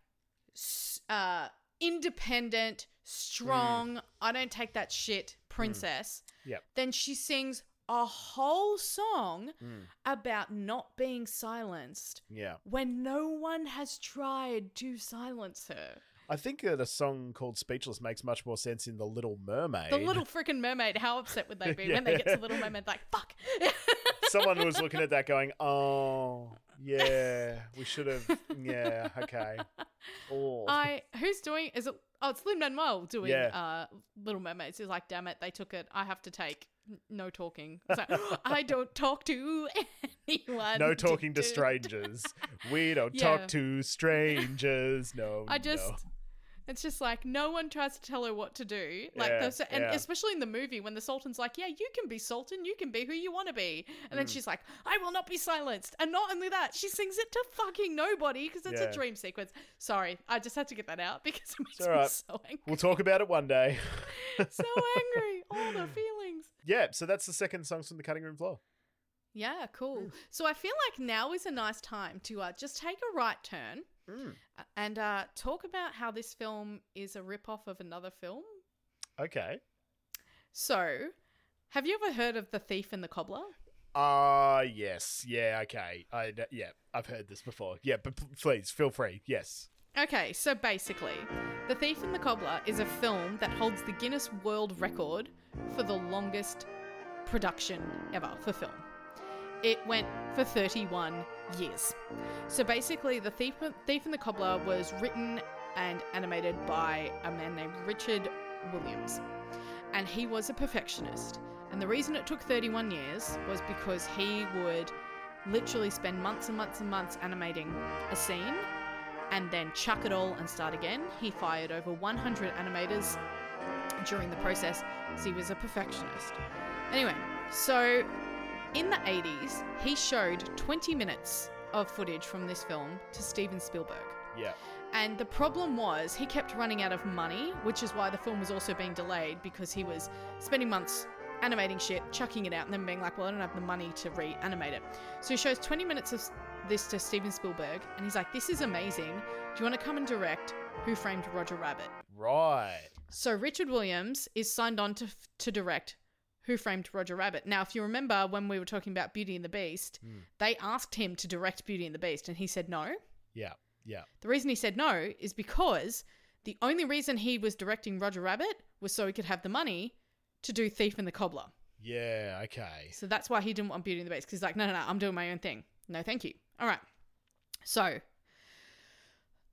uh, independent, strong, I don't take that shit princess. Yep. Then she sings a whole song Mm. about not being silenced yeah. when no one has tried to silence her. I think that a song called Speechless makes much more sense in The Little Mermaid. The little freaking mermaid, how upset would they be when they get to Little Mermaid? Like, fuck. Someone was looking at that going, oh, yeah, we should have, yeah, okay. Oh. I who's doing is it oh it's Lin Manuel doing Yeah. uh Little Mermaids. He's like, damn it, they took it. I have to take no talking. Like, I don't talk to anyone. no talking to strangers. We don't Yeah. talk to strangers. No. I just no. It's just like no one tries to tell her what to do. Like Yeah, those, and yeah. especially in the movie when the Sultan's like, Yeah, you can be Sultan, you can be who you want to be. And then Mm. she's like, I will not be silenced. And not only that, she sings it to fucking nobody because it's Yeah. a dream sequence. Sorry, I just had to get that out because it makes all me so angry. We'll talk about it one day. so angry. All the feelings. yeah, so that's the second songs from the cutting room floor. Yeah, cool. So I feel like now is a nice time to uh, just take a right turn uh, and uh, talk about how this film is a rip-off of another film. Okay. So, have you ever heard of The Thief and the Cobbler? Ah, yes. Yeah, okay. I yeah, I've heard this before. Yeah, but p- please feel free. Yes. Okay, so basically, The Thief and the Cobbler is a film that holds the Guinness World Record for the longest production ever for film. It went for 31 years. So basically, The Thief, Thief and the Cobbler was written and animated by a man named Richard Williams. And he was a perfectionist. And the reason it took 31 years was because he would literally spend months and months and months animating a scene and then chuck it all and start again. He fired over 100 animators during the process because he was a perfectionist. Anyway, so in the 80s, he showed 20 minutes of footage from this film to Steven Spielberg. Yeah. And the problem was he kept running out of money, which is why the film was also being delayed because he was spending months animating shit, chucking it out, and then being like, well, I don't have the money to reanimate it. So he shows 20 minutes of this to Steven Spielberg, and he's like, this is amazing. Do you want to come and direct Who Framed Roger Rabbit? Right. So Richard Williams is signed on to, to direct Who Framed Roger Rabbit. Now, if you remember when we were talking about Beauty and the Beast, they asked him to direct Beauty and the Beast, and he said no. Yeah. Yeah. The reason he said no is because the only reason he was directing Roger Rabbit was so he could have the money to do Thief and the Cobbler. Yeah, okay. So that's why he didn't want Beauty and the Beast because he's like, no, no, no, I'm doing my own thing. No, thank you. All right. So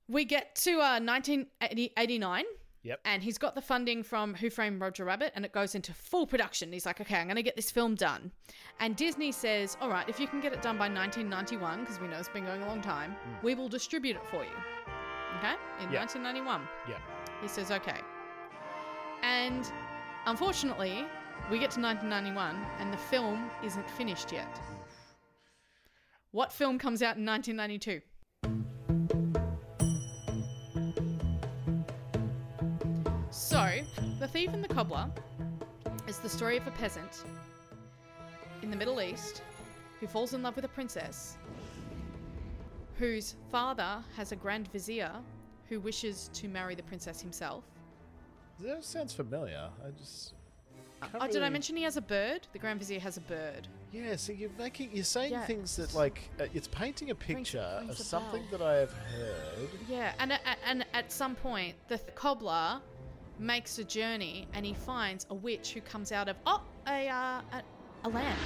we get to uh, 1989. Yep. And he's got the funding from Who Framed Roger Rabbit and it goes into full production. He's like, okay, I'm going to get this film done. And Disney says, all right, if you can get it done by 1991, because we know it's been going a long time, hmm. we will distribute it for you. Okay? In Yeah. 1991. Yeah. He says, okay. And unfortunately, we get to 1991 and the film isn't finished yet. Hmm. What film comes out in 1992? The Thief and the Cobbler is the story of a peasant in the Middle East who falls in love with a princess whose father has a grand vizier who wishes to marry the princess himself. That sounds familiar. I just. can't Oh, did I mention he has a bird? The Grand Vizier has a bird. Yeah, so you're making, you're saying Yeah. things that like uh, it's painting a picture rings of something bell. that I have heard. Yeah, and a- and at some point, the th- cobbler makes a journey and he finds a witch who comes out of oh a uh, a, a lamp.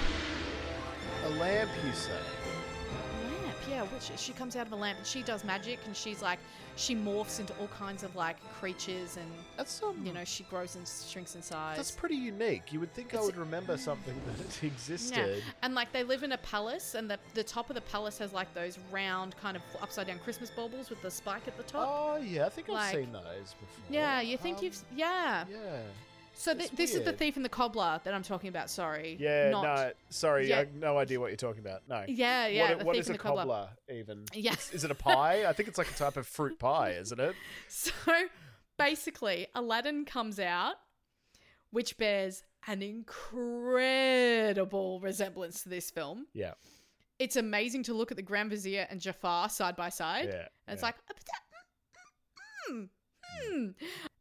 A lamp, you say? A lamp, yeah. which she comes out of a lamp and she does magic and she's like she morphs into all kinds of like creatures and that's you know she grows and shrinks in size. That's pretty unique. You would think I would remember something that existed. Yeah, and like they live in a palace, and the the top of the palace has like those round kind of upside down Christmas baubles with the spike at the top. Oh yeah, I think I've seen those before. Yeah, you think Um, you've yeah. Yeah. So th- this is the thief and the cobbler that I'm talking about. Sorry. Yeah, not, no, sorry, Yeah. I have no idea what you're talking about. No. Yeah, yeah, What, what is a cobbler. cobbler, even? Yeah. Is, it a pie? I think it's like a type of fruit pie, isn't it? So basically, Aladdin comes out, which bears an incredible resemblance to this film. Yeah. It's amazing to look at the Grand Vizier and Jafar side by side. Yeah, And it's yeah. like, hmm.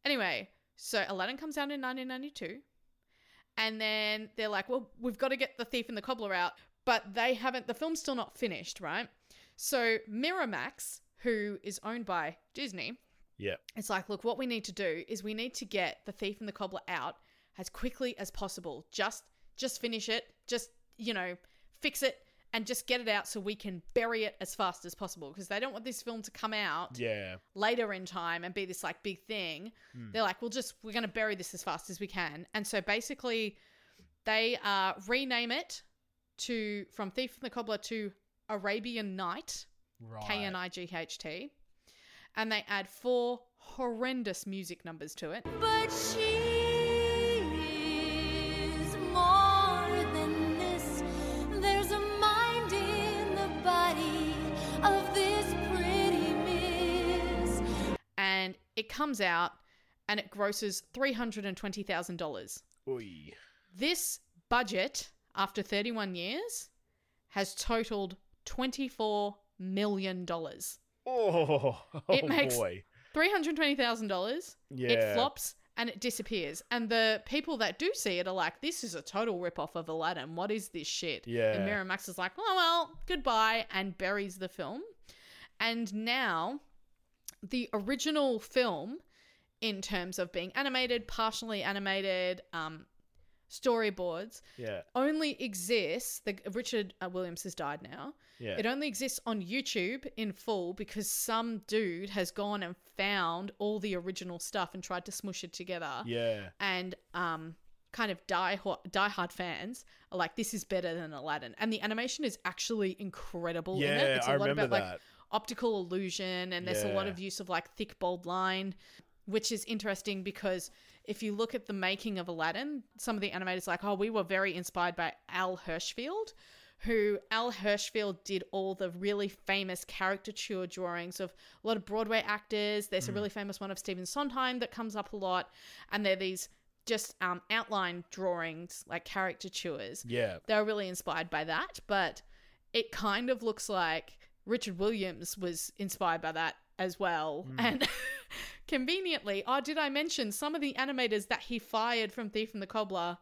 Anyway, so Aladdin comes out in 1992. And then they're like, well, we've got to get the thief and the cobbler out. But they haven't, the film's still not finished, right? So Miramax, who is owned by Disney, Yeah. it's like, look, what we need to do is we need to get the thief and the cobbler out as quickly as possible. Just just finish it. Just, you know, fix it and just get it out so we can bury it as fast as possible because they don't want this film to come out Yeah. later in time and be this like big thing. Hmm. They're like, we'll just we're going to bury this as fast as we can. And so basically they uh rename it to from Thief and the Cobbler to Arabian Knight. Right. K N I G H T. And they add four horrendous music numbers to it. But she it comes out and it grosses $320,000. Oy. This budget, after 31 years, has totaled $24 million. Oh, oh it oh makes boy. $320,000. Yeah. It flops and it disappears. And the people that do see it are like, this is a total ripoff of Aladdin. What is this shit? Yeah. And Miramax is like, oh, well, goodbye, and buries the film. And now, the original film, in terms of being animated, partially animated, um, storyboards, Yeah. only exists. The Richard uh, Williams has died now. Yeah. It only exists on YouTube in full because some dude has gone and found all the original stuff and tried to smush it together. Yeah. And um, kind of die diehard fans are like, this is better than Aladdin, and the animation is actually incredible in Yeah, it. It's a I lot remember about like that. Optical illusion, and there's a lot of use of like thick bold line, which is interesting because if you look at the making of Aladdin, some of the animators like, oh, we were very inspired by Al Hirschfeld, who Al Hirschfeld did all the really famous caricature drawings of a lot of Broadway actors. There's a Mm. really famous one of Stephen Sondheim that comes up a lot, and they're these just um, outline drawings, like caricatures. Yeah. They were really inspired by that, but it kind of looks like Richard Williams was inspired by that as well. Mm. And conveniently, oh, did I mention some of the animators that he fired from Thief and the Cobbler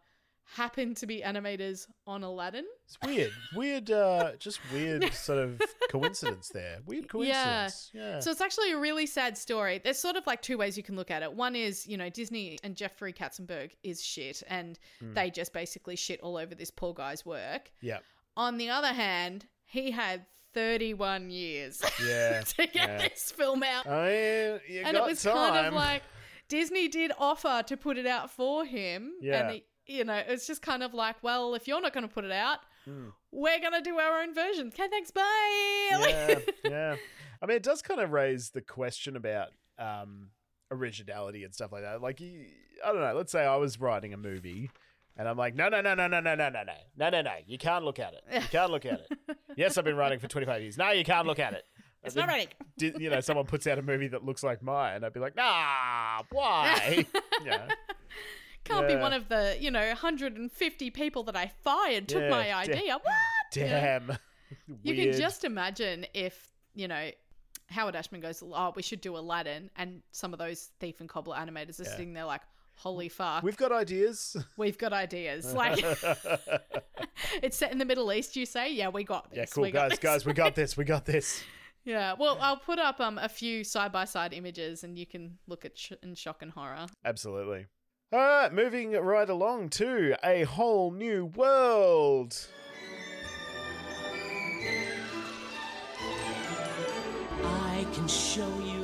happened to be animators on Aladdin? It's weird. Weird, uh, just weird sort of coincidence there. Weird coincidence. Yeah. So it's actually a really sad story. There's sort of like two ways you can look at it. One is, you know, Disney and Jeffrey Katzenberg is shit and Mm. they just basically shit all over this poor guy's work. yeah. On the other hand, he had 31 years Yeah. to get yeah. this film out. I mean, you and it was time. kind of like Disney did offer to put it out for him. Yeah. And, you know, it's just kind of like, well, if you're not going to put it out, Mm. we're going to do our own version. Okay, thanks, bye. yeah, yeah. I mean, it does kind of raise the question about um, originality and stuff like that. Like, I don't know. Let's say I was writing a movie, and I'm like, no, no, no, no, no, no, no, no, no, no, no, no. You can't look at it. You can't look at it. yes, I've been writing for 25 years. No, you can't look at it. It's not ready. Did, you know, someone puts out a movie that looks like mine, I'd be like, nah, why? yeah. Can't be one of the, you know, 150 people that I fired took Yeah, my da- idea. what? You know? Damn. You can just imagine if, you know, Howard Ashman goes, oh, we should do Aladdin, and some of those Thief and Cobbler animators are Yeah. sitting there like, holy fuck. We've got ideas. We've got ideas. Like, it's set in the Middle East, you say? Yeah, we got this. Yeah, cool, we guys, guys, we got this. We got this. Yeah, well, I'll put up um a few side by side images, and you can look at sh- in shock and horror. Absolutely. All right, moving right along to a whole new world. I can show you world.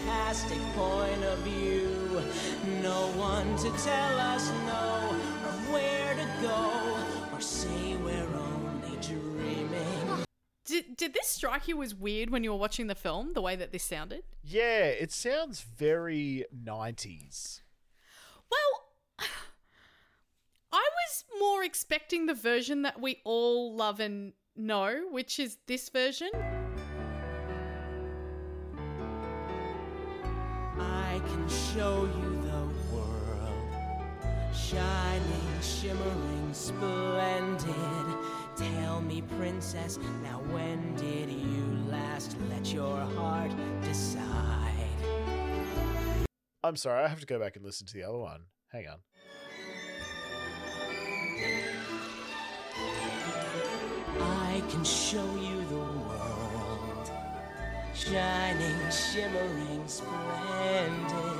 fantastic point of view. No one to tell us no, or where to go, or say we're only dreaming. Did, did this strike you as weird when you were watching the film, the way that this sounded? Yeah, it sounds very 90s. Well, I was more expecting the version that we all love and know, which is this version. Show you the world, shining, shimmering, splendid. Tell me, princess, now when did you last let your heart decide? I'm sorry, I have to go back and listen to the other one. Hang on. I can show you the world, shining, shimmering, splendid.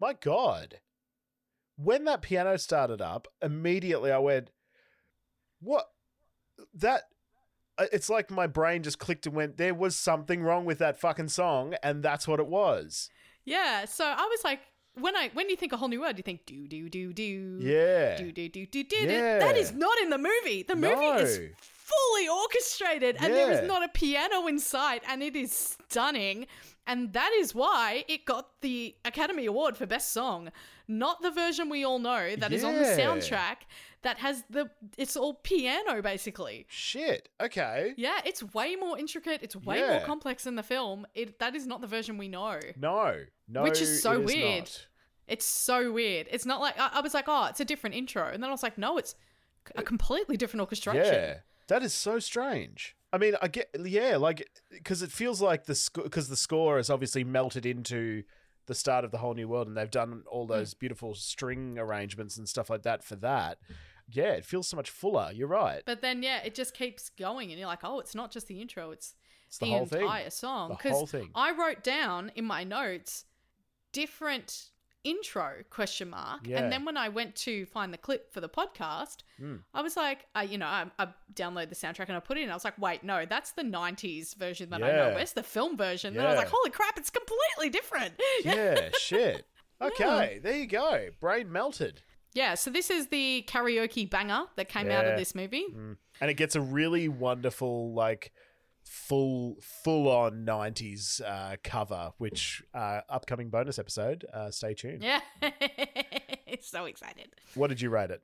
My God. When that piano started up, immediately I went, What? That. uh, It's like my brain just clicked and went, There was something wrong with that fucking song, and that's what it was. Yeah, so I was like, when I when you think a whole new world, you think do do do do Yeah. do do do do do. Yeah. That is not in the movie. The movie is fully orchestrated, and there is not a piano in sight, and it is stunning. And that is why it got the Academy Award for Best Song, not the version we all know that is on the soundtrack that has the it's all piano basically. Shit. Okay. Yeah, it's way more intricate. It's way more complex in the film. It that is not the version we know. No. No. Which is so weird. not. It's so weird. It's not like I, I was like, oh, it's a different intro, and then I was like, no, it's a completely different orchestration. Yeah, that is so strange. I mean, I get yeah, like because it feels like the because the score is obviously melted into the start of the whole new world, and they've done Hmm. all those beautiful string arrangements and stuff like that for that. Yeah, it feels so much fuller. You're right. But then yeah, it just keeps going, and you're like, oh, it's not just the intro; it's, It's the the, whole thing. entire song. The whole thing. I wrote down in my notes different intro question mark, Yeah. and then when I went to find the clip for the podcast, Mm. I was like, I, you know, I, I download the soundtrack and I put it in. I was like, wait, no, that's the '90s version that I know. Yeah. Where's the film version? And I was like, holy crap, it's completely different. Yeah, shit. Okay, there you go. Brain melted. Yeah, so this is the karaoke banger that came out of this movie. Mm. And it gets a really wonderful, like, full, full on 90s uh, cover, which, uh, upcoming bonus episode, uh, stay tuned. Yeah. so excited. What did you rate it?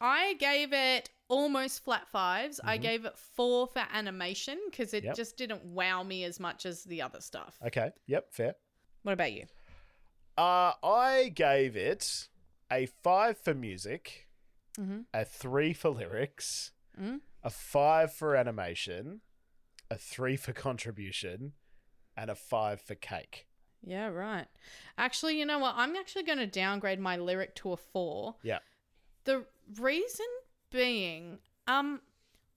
I gave it almost flat 5s I gave it four for animation because it Mm-hmm. Yep. just didn't wow me as much as the other stuff. Okay, yep, fair. What about you? Uh, I gave it a five for music, Mhm. a three for lyrics, Mm. a five for animation, a three for contribution, and a five for cake. Yeah, right. Actually, you know what? I'm actually going to downgrade my lyric to a four. Yeah. The reason being, um,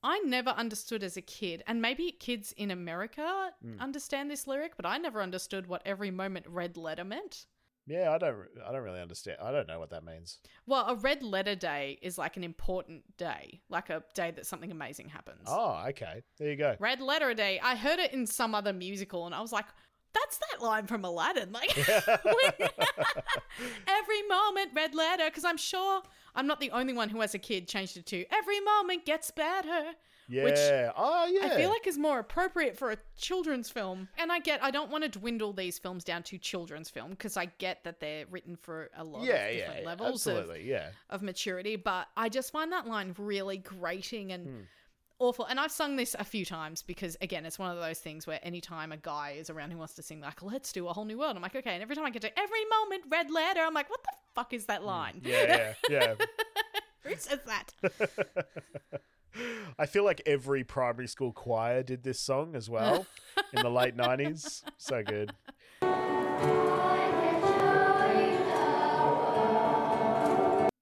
I never understood as a kid, and maybe kids in America Mm. understand this lyric, but I never understood what every moment red letter meant. Yeah, I don't, I don't really understand. I don't know what that means. Well, a red letter day is like an important day, like a day that something amazing happens. Oh, okay. There you go. Red letter day. I heard it in some other musical, and I was like, "That's that line from Aladdin." Like every moment, red letter. Because I'm sure I'm not the only one who, as a kid, changed it to "Every moment gets better." Which Yeah. oh, yeah. I feel like is more appropriate for a children's film. And I get, I don't want to dwindle these films down to children's film because I get that they're written for a lot Yeah, of different yeah, levels of, yeah. of maturity. But I just find that line really grating and Hmm. awful. And I've sung this a few times because, again, it's one of those things where anytime a guy is around who wants to sing, like, let's do a whole new world, I'm like, okay. And every time I get to every moment, red letter, I'm like, what the fuck is that line? Hmm. Yeah, yeah, yeah. Who says that? I feel like every primary school choir did this song as well in the late 90s. So good.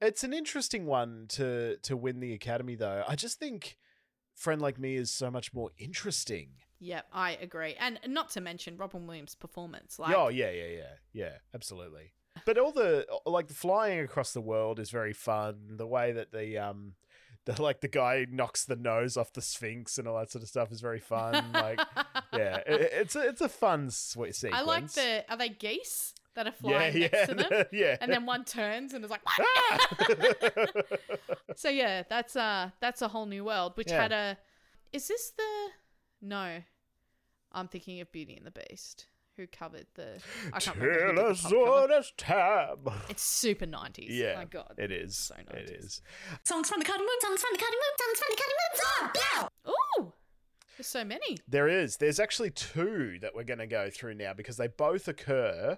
It's an interesting one to to win the Academy though. I just think Friend Like Me is so much more interesting. Yep, I agree. And not to mention Robin Williams' performance. Like, oh yeah, yeah, yeah, yeah, absolutely. But all the like the flying across the world is very fun. The way that the um the like the guy knocks the nose off the Sphinx and all that sort of stuff is very fun. Like yeah, it, it's a it's a fun sweet sequence. I like the. Are they geese that are flying Yeah, next to them? yeah. And then one turns and is like, so yeah, that's uh that's a whole new world, which Yeah. had a. Is this the? No, I'm thinking of Beauty and the Beast, who covered the. I can't remember. who did the pop cover. Tyrannosaurus tab. It's super 90s. Yeah, my god. it is. So It is. Songs from the cutting room, songs from the cutting room, songs from the cutting room, song, yeah! Ooh, there's so many. There is. There's actually two that we're going to go through now because they both occur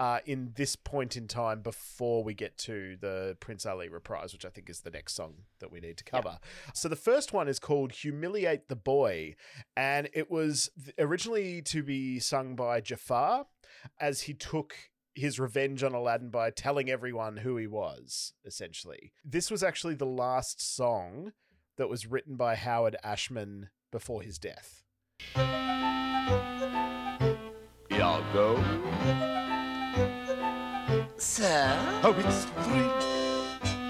uh, in this point in time before we get to the Prince Ali reprise, which I think is the next song that we need to cover. So the first one is called Humiliate the Boy, and it was originally to be sung by Jafar as he took his revenge on Aladdin by telling everyone who he was, essentially. This was actually the last song that was written by Howard Ashman before his death. Iago? Sir? Oh, it's thrilling.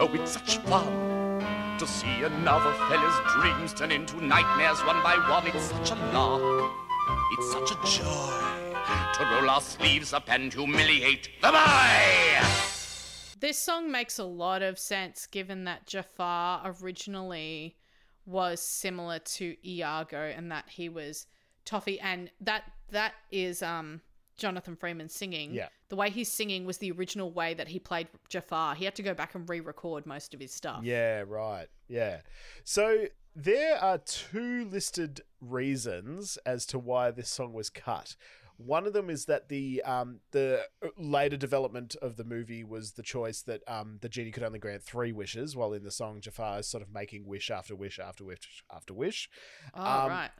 Oh, it's such fun to see another fella's dreams turn into nightmares one by one. It's such a lark. It's such a joy to roll our sleeves up and humiliate the boy. This song makes a lot of sense given that Jafar originally was similar to Iago and that he was Toffee and that that is um Jonathan Freeman singing. Yeah. The way he's singing was the original way that he played Jafar. He had to go back and re-record most of his stuff. Yeah, right. Yeah. So there are two listed reasons as to why this song was cut. One of them is that the um, the later development of the movie was the choice that um, the genie could only grant three wishes, while in the song Jafar is sort of making wish after wish after wish after wish. Oh, Um, right.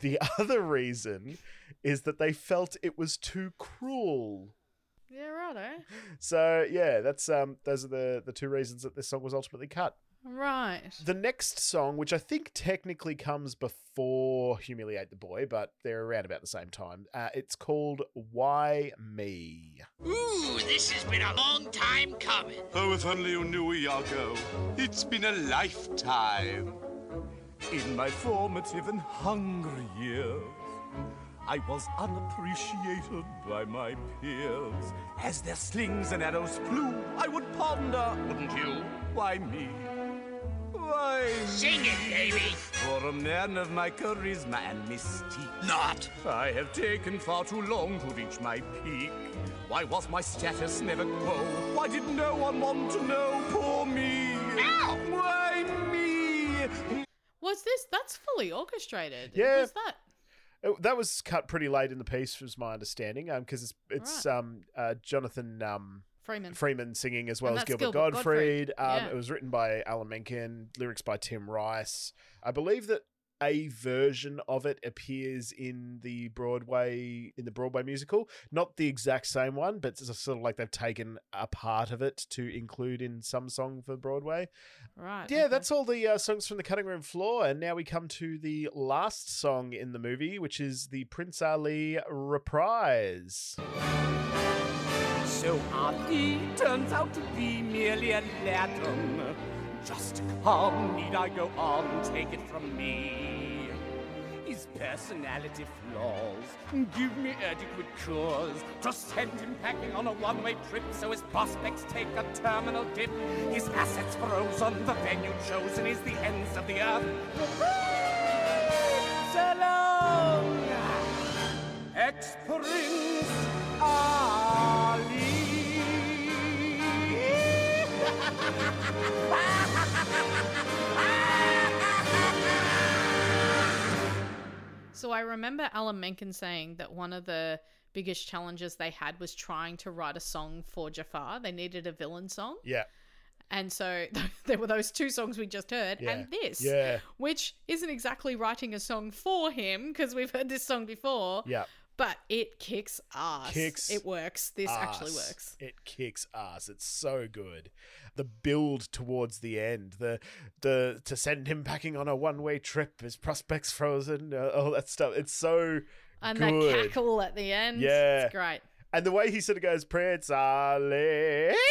The other reason is that they felt it was too cruel. Yeah, righto. So yeah, that's um those are the the two reasons that this song was ultimately cut. Right. The next song, which I think technically comes before Humiliate the Boy, but they're around about the same time, uh, it's called Why Me? Ooh, this has been a long time coming. Oh, if only you knew, Iago. It's been a lifetime. In my formative and hungry years, I was unappreciated by my peers. As their slings and arrows flew, I would ponder, wouldn't you? Why me? Why Sing it, baby. For a man of my charisma and mystique. Not. I have taken far too long to reach my peak. Why was my status never quo? Why did no one want to know? Poor me. Why me? Was this that's fully orchestrated? Yeah. Was that? It- that was cut pretty late in the piece, was my understanding, because it's it's um uh, Jonathan um Freeman. Freeman singing as well And as Gilbert, Gilbert Gottfried. Gottfried, Um, yeah. It was written by Alan Menken, lyrics by Tim Rice. I believe that a version of it appears in the Broadway in the Broadway musical, not the exact same one, but it's sort of like they've taken a part of it to include in some song for Broadway. Right. Yeah, that's all the uh, songs from the cutting room floor, and now we come to the last song in the movie, which is the Prince Ali reprise. So Ali turns out to be merely a Latin. Just come, need I go on? Take it from me. His personality flaws give me adequate cause to send him packing on a one-way trip so his prospects take a terminal dip. His assets frozen, the venue chosen is the ends of the earth. Ex-Prince ah. So I remember Alan Menken saying that one of the biggest challenges they had was trying to write a song for Jafar. They needed a villain song. Yeah. And so there were those two songs we just heard Yeah. and this, Yeah. which isn't exactly writing a song for him because we've heard this song before. Yeah. But it kicks ass. Kicks It works. This actually works. It kicks ass. It's so good. The build towards the end, the the to send him packing on a one way trip, his prospects frozen, uh, all that stuff. It's so And good. that cackle at the end. Yeah. It's great. And the way he sort of goes, Prince Ali.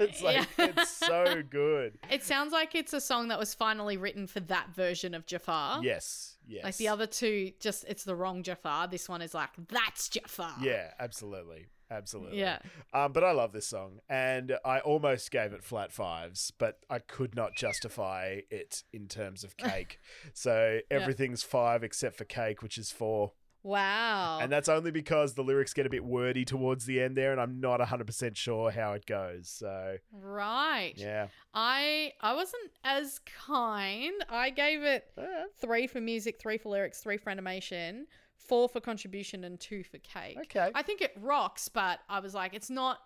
It's like it's so good. It sounds like it's a song that was finally written for that version of Jafar. Yes. Yes. Like the other two, just it's the wrong Jafar. This one is like, that's Jafar. Yeah, absolutely. Absolutely. Yeah. Um, but I love this song, and I almost gave it flat fives, but I could not justify it in terms of cake. so Yeah. everything's five except for cake, which is four. Wow. And that's only because the lyrics get a bit wordy towards the end there, and I'm not 100% sure how it goes. So, right. yeah. I I wasn't as kind. I gave it three for music, three for lyrics, three for animation, four for contribution, and two for cake. Okay. I think it rocks, but I was like, it's not.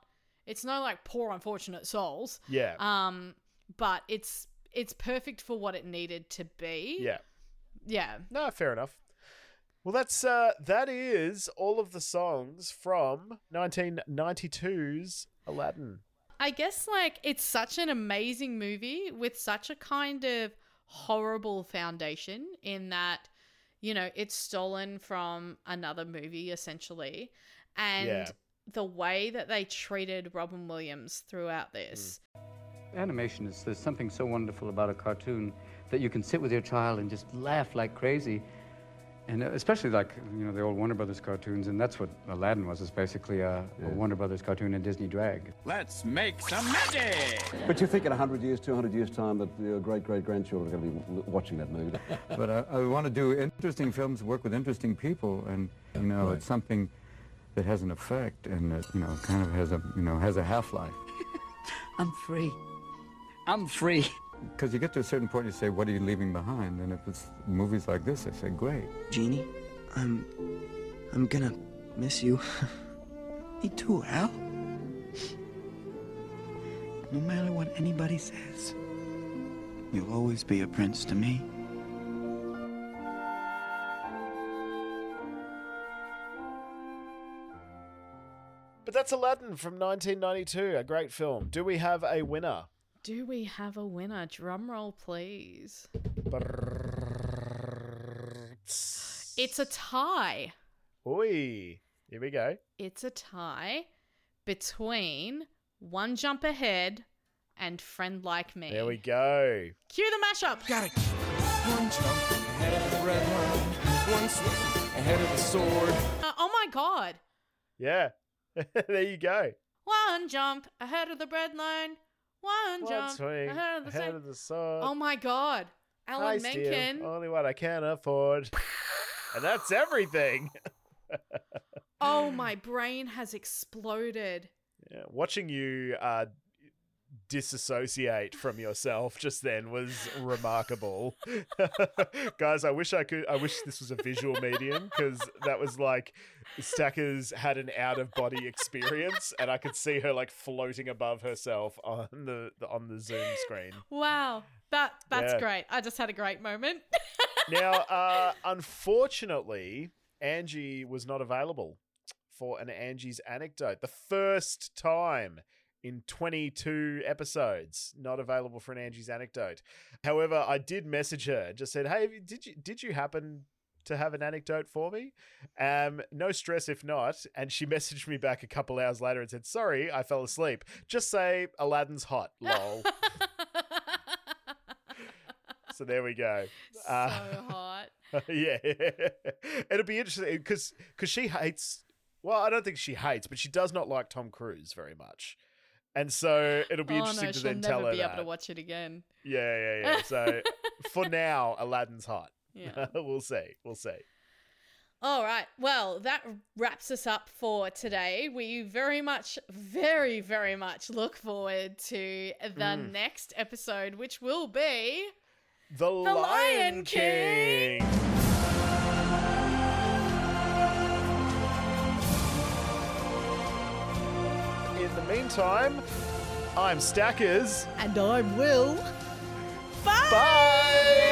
It's no like poor unfortunate souls. Yeah. Um, but it's it's perfect for what it needed to be. Yeah. Yeah. No, fair enough. Well, that's uh, that is all of the songs from 1992's Aladdin. I guess like it's such an amazing movie with such a kind of horrible foundation in that you know it's stolen from another movie essentially and Yeah. the way that they treated Robin Williams throughout this Animation is there's something so wonderful about a cartoon that you can sit with your child and just laugh like crazy. And uh, especially like, you know, the old Warner Brothers cartoons, and that's what Aladdin was. It's basically a, a Warner Brothers cartoon and Disney drag. Let's make some magic! But you think in 100 years, 200 years' time that your great great grandchildren are going to be watching that movie? but I, I want to do interesting films, work with interesting people, and you know, Right. it's something that has an effect and that you know kind of has a you know has a half life. I'm free. I'm free. Because you get to a certain point, you say, "What are you leaving behind?" And if it's movies like this, I say, "Great." Genie, I'm. I'm gonna miss you. Me too, Al. No matter what anybody says, you'll always be a prince to me. But that's Aladdin from 1992, a great film. Do we have a winner? Do we have a winner drum roll please it's a tie Oi, here we go. it's a tie between one jump ahead and friend like me There we go. cue the mashup got it one jump ahead of the red line one swing ahead of the sword Uh, oh my god Yeah, there you go. One jump ahead of the bread line. One, One jump swing ahead of the ahead of the sword. Oh my god. I Alan steal Menken. only what I can afford, and that's everything. Oh, my brain has exploded. Yeah, watching you uh, disassociate from yourself just then was remarkable, guys. I wish I could. I wish this was a visual medium because that was like Stackers had an out of body experience, and I could see her like floating above herself on the, the on the Zoom screen. Wow. That that's Yeah. great. I just had a great moment. now, uh, unfortunately, Angie was not available for an Angie's anecdote. The first time in 22 episodes, not available for an Angie's anecdote. However, I did message her, just said, "Hey, did you did you happen to have an anecdote for me?" Um, no stress if not. And she messaged me back a couple hours later and said, "Sorry, I fell asleep. Just say Aladdin's hot, lol." so there we go. so Uh, hot. yeah, it'll be interesting because because she hates. Well, I don't think she hates, but she does not like Tom Cruise very much, and so it'll be oh interesting no, to she'll then never tell her be that. able to watch it again. Yeah, yeah, yeah. So for now, Aladdin's hot. Yeah. we'll see. We'll see. All right. Well, that wraps us up for today. We very much, very, very much look forward to the Mm. next episode, which will be The, Lion, Lion King. King. Meantime, I'm Stackers. And I'm Will. Bye. Bye.